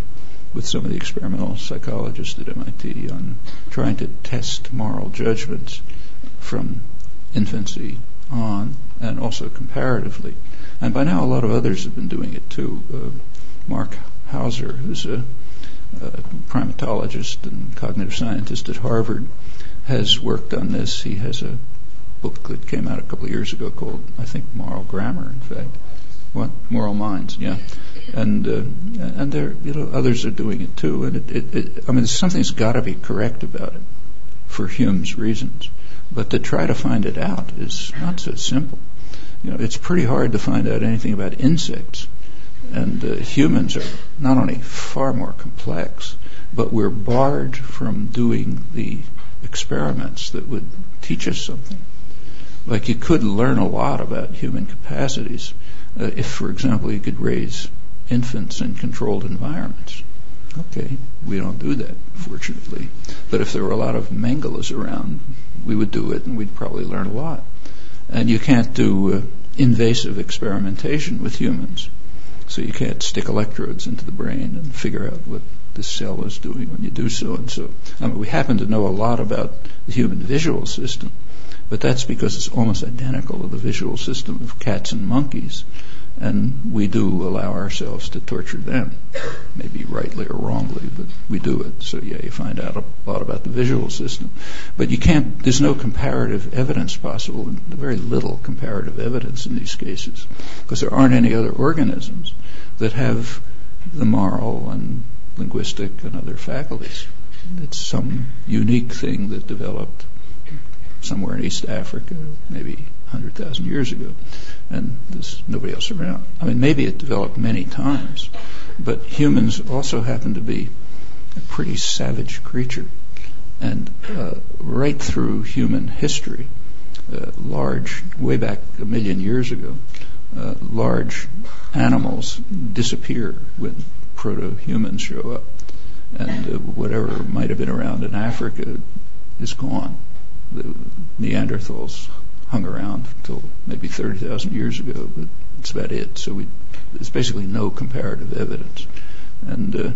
with some of the experimental psychologists at MIT on trying to test moral judgments from infancy on and also comparatively. And by now, a lot of others have been doing it too. Uh, Mark Hauser, who's a, a primatologist and cognitive scientist at Harvard, has worked on this. He has a book that came out a couple of years ago called, I think, Moral Grammar, in fact. What? Moral Minds, yeah. And uh, and there, you know, others are doing it too. And it, it, it I mean, something's got to be correct about it for Hume's reasons. But to try to find it out is not so simple. You know, it's pretty hard to find out anything about insects. And uh, humans are not only far more complex, but we're barred from doing the experiments that would teach us something. Like you could learn a lot about human capacities uh, if, for example, you could raise infants in controlled environments. Okay, we don't do that, fortunately. But if there were a lot of Mengeles around, we would do it and we'd probably learn a lot. And you can't do uh, invasive experimentation with humans. So you can't stick electrodes into the brain and figure out what the cell is doing when you do so and so. I mean, we happen to know a lot about the human visual system, but that's because it's almost identical to the visual system of cats and monkeys and we do allow ourselves to torture them, maybe rightly or wrongly, but we do it. So yeah, you find out a lot about the visual system, but you can't. There's no comparative evidence possible, very little comparative evidence in these cases, because there aren't any other organisms that have the moral and linguistic and other faculties. It's some unique thing that developed somewhere in East Africa, maybe 100,000 years ago and there's nobody else around. I mean, maybe it developed many times, but humans also happen to be a pretty savage creature. And uh, right through human history, uh, large, way back a million years ago, uh, large animals disappear when proto-humans show up. And uh, whatever might have been around in Africa is gone. The Neanderthals hung around until maybe 30,000 years ago, but that's about it. So we, there's basically no comparative evidence, and uh,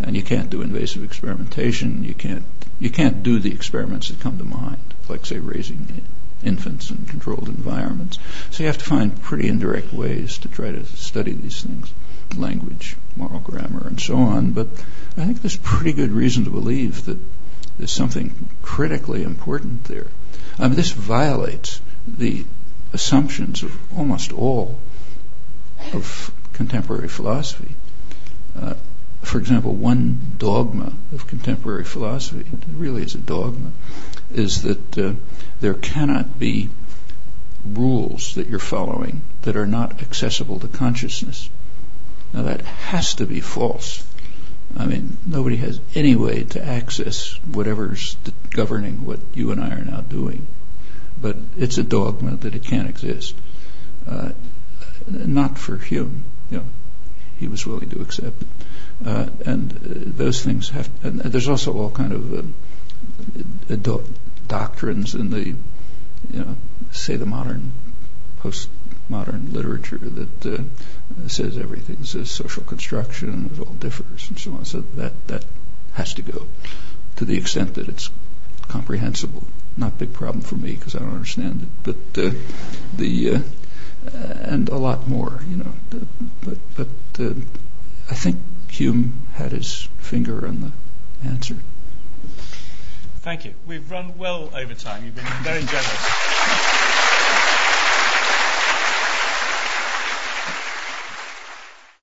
and you can't do invasive experimentation. You can't you can't do the experiments that come to mind, like say raising infants in controlled environments. So you have to find pretty indirect ways to try to study these things, language, moral grammar, and so on. But I think there's pretty good reason to believe that there's something critically important there. I mean, this violates the assumptions of almost all of contemporary philosophy. Uh, for example, one dogma of contemporary philosophy, really is a dogma, is that uh, there cannot be rules that you're following that are not accessible to consciousness. Now that has to be false. I mean, nobody has any way to access whatever's governing what you and I are now doing but it's a dogma that it can't exist. Uh, not for Hume, you know, he was willing to accept. Uh, and uh, those things have. And there's also all kind of uh, do- doctrines in the, you know, say the modern postmodern literature that uh, says everything's a social construction and it all differs and so on. So that that has to go to the extent that it's comprehensible not a big problem for me because I don't understand it. But uh, the uh, and a lot more, you know. But but uh, I think Hume had his finger on the answer. Thank you. We've run well over time. You've been very generous.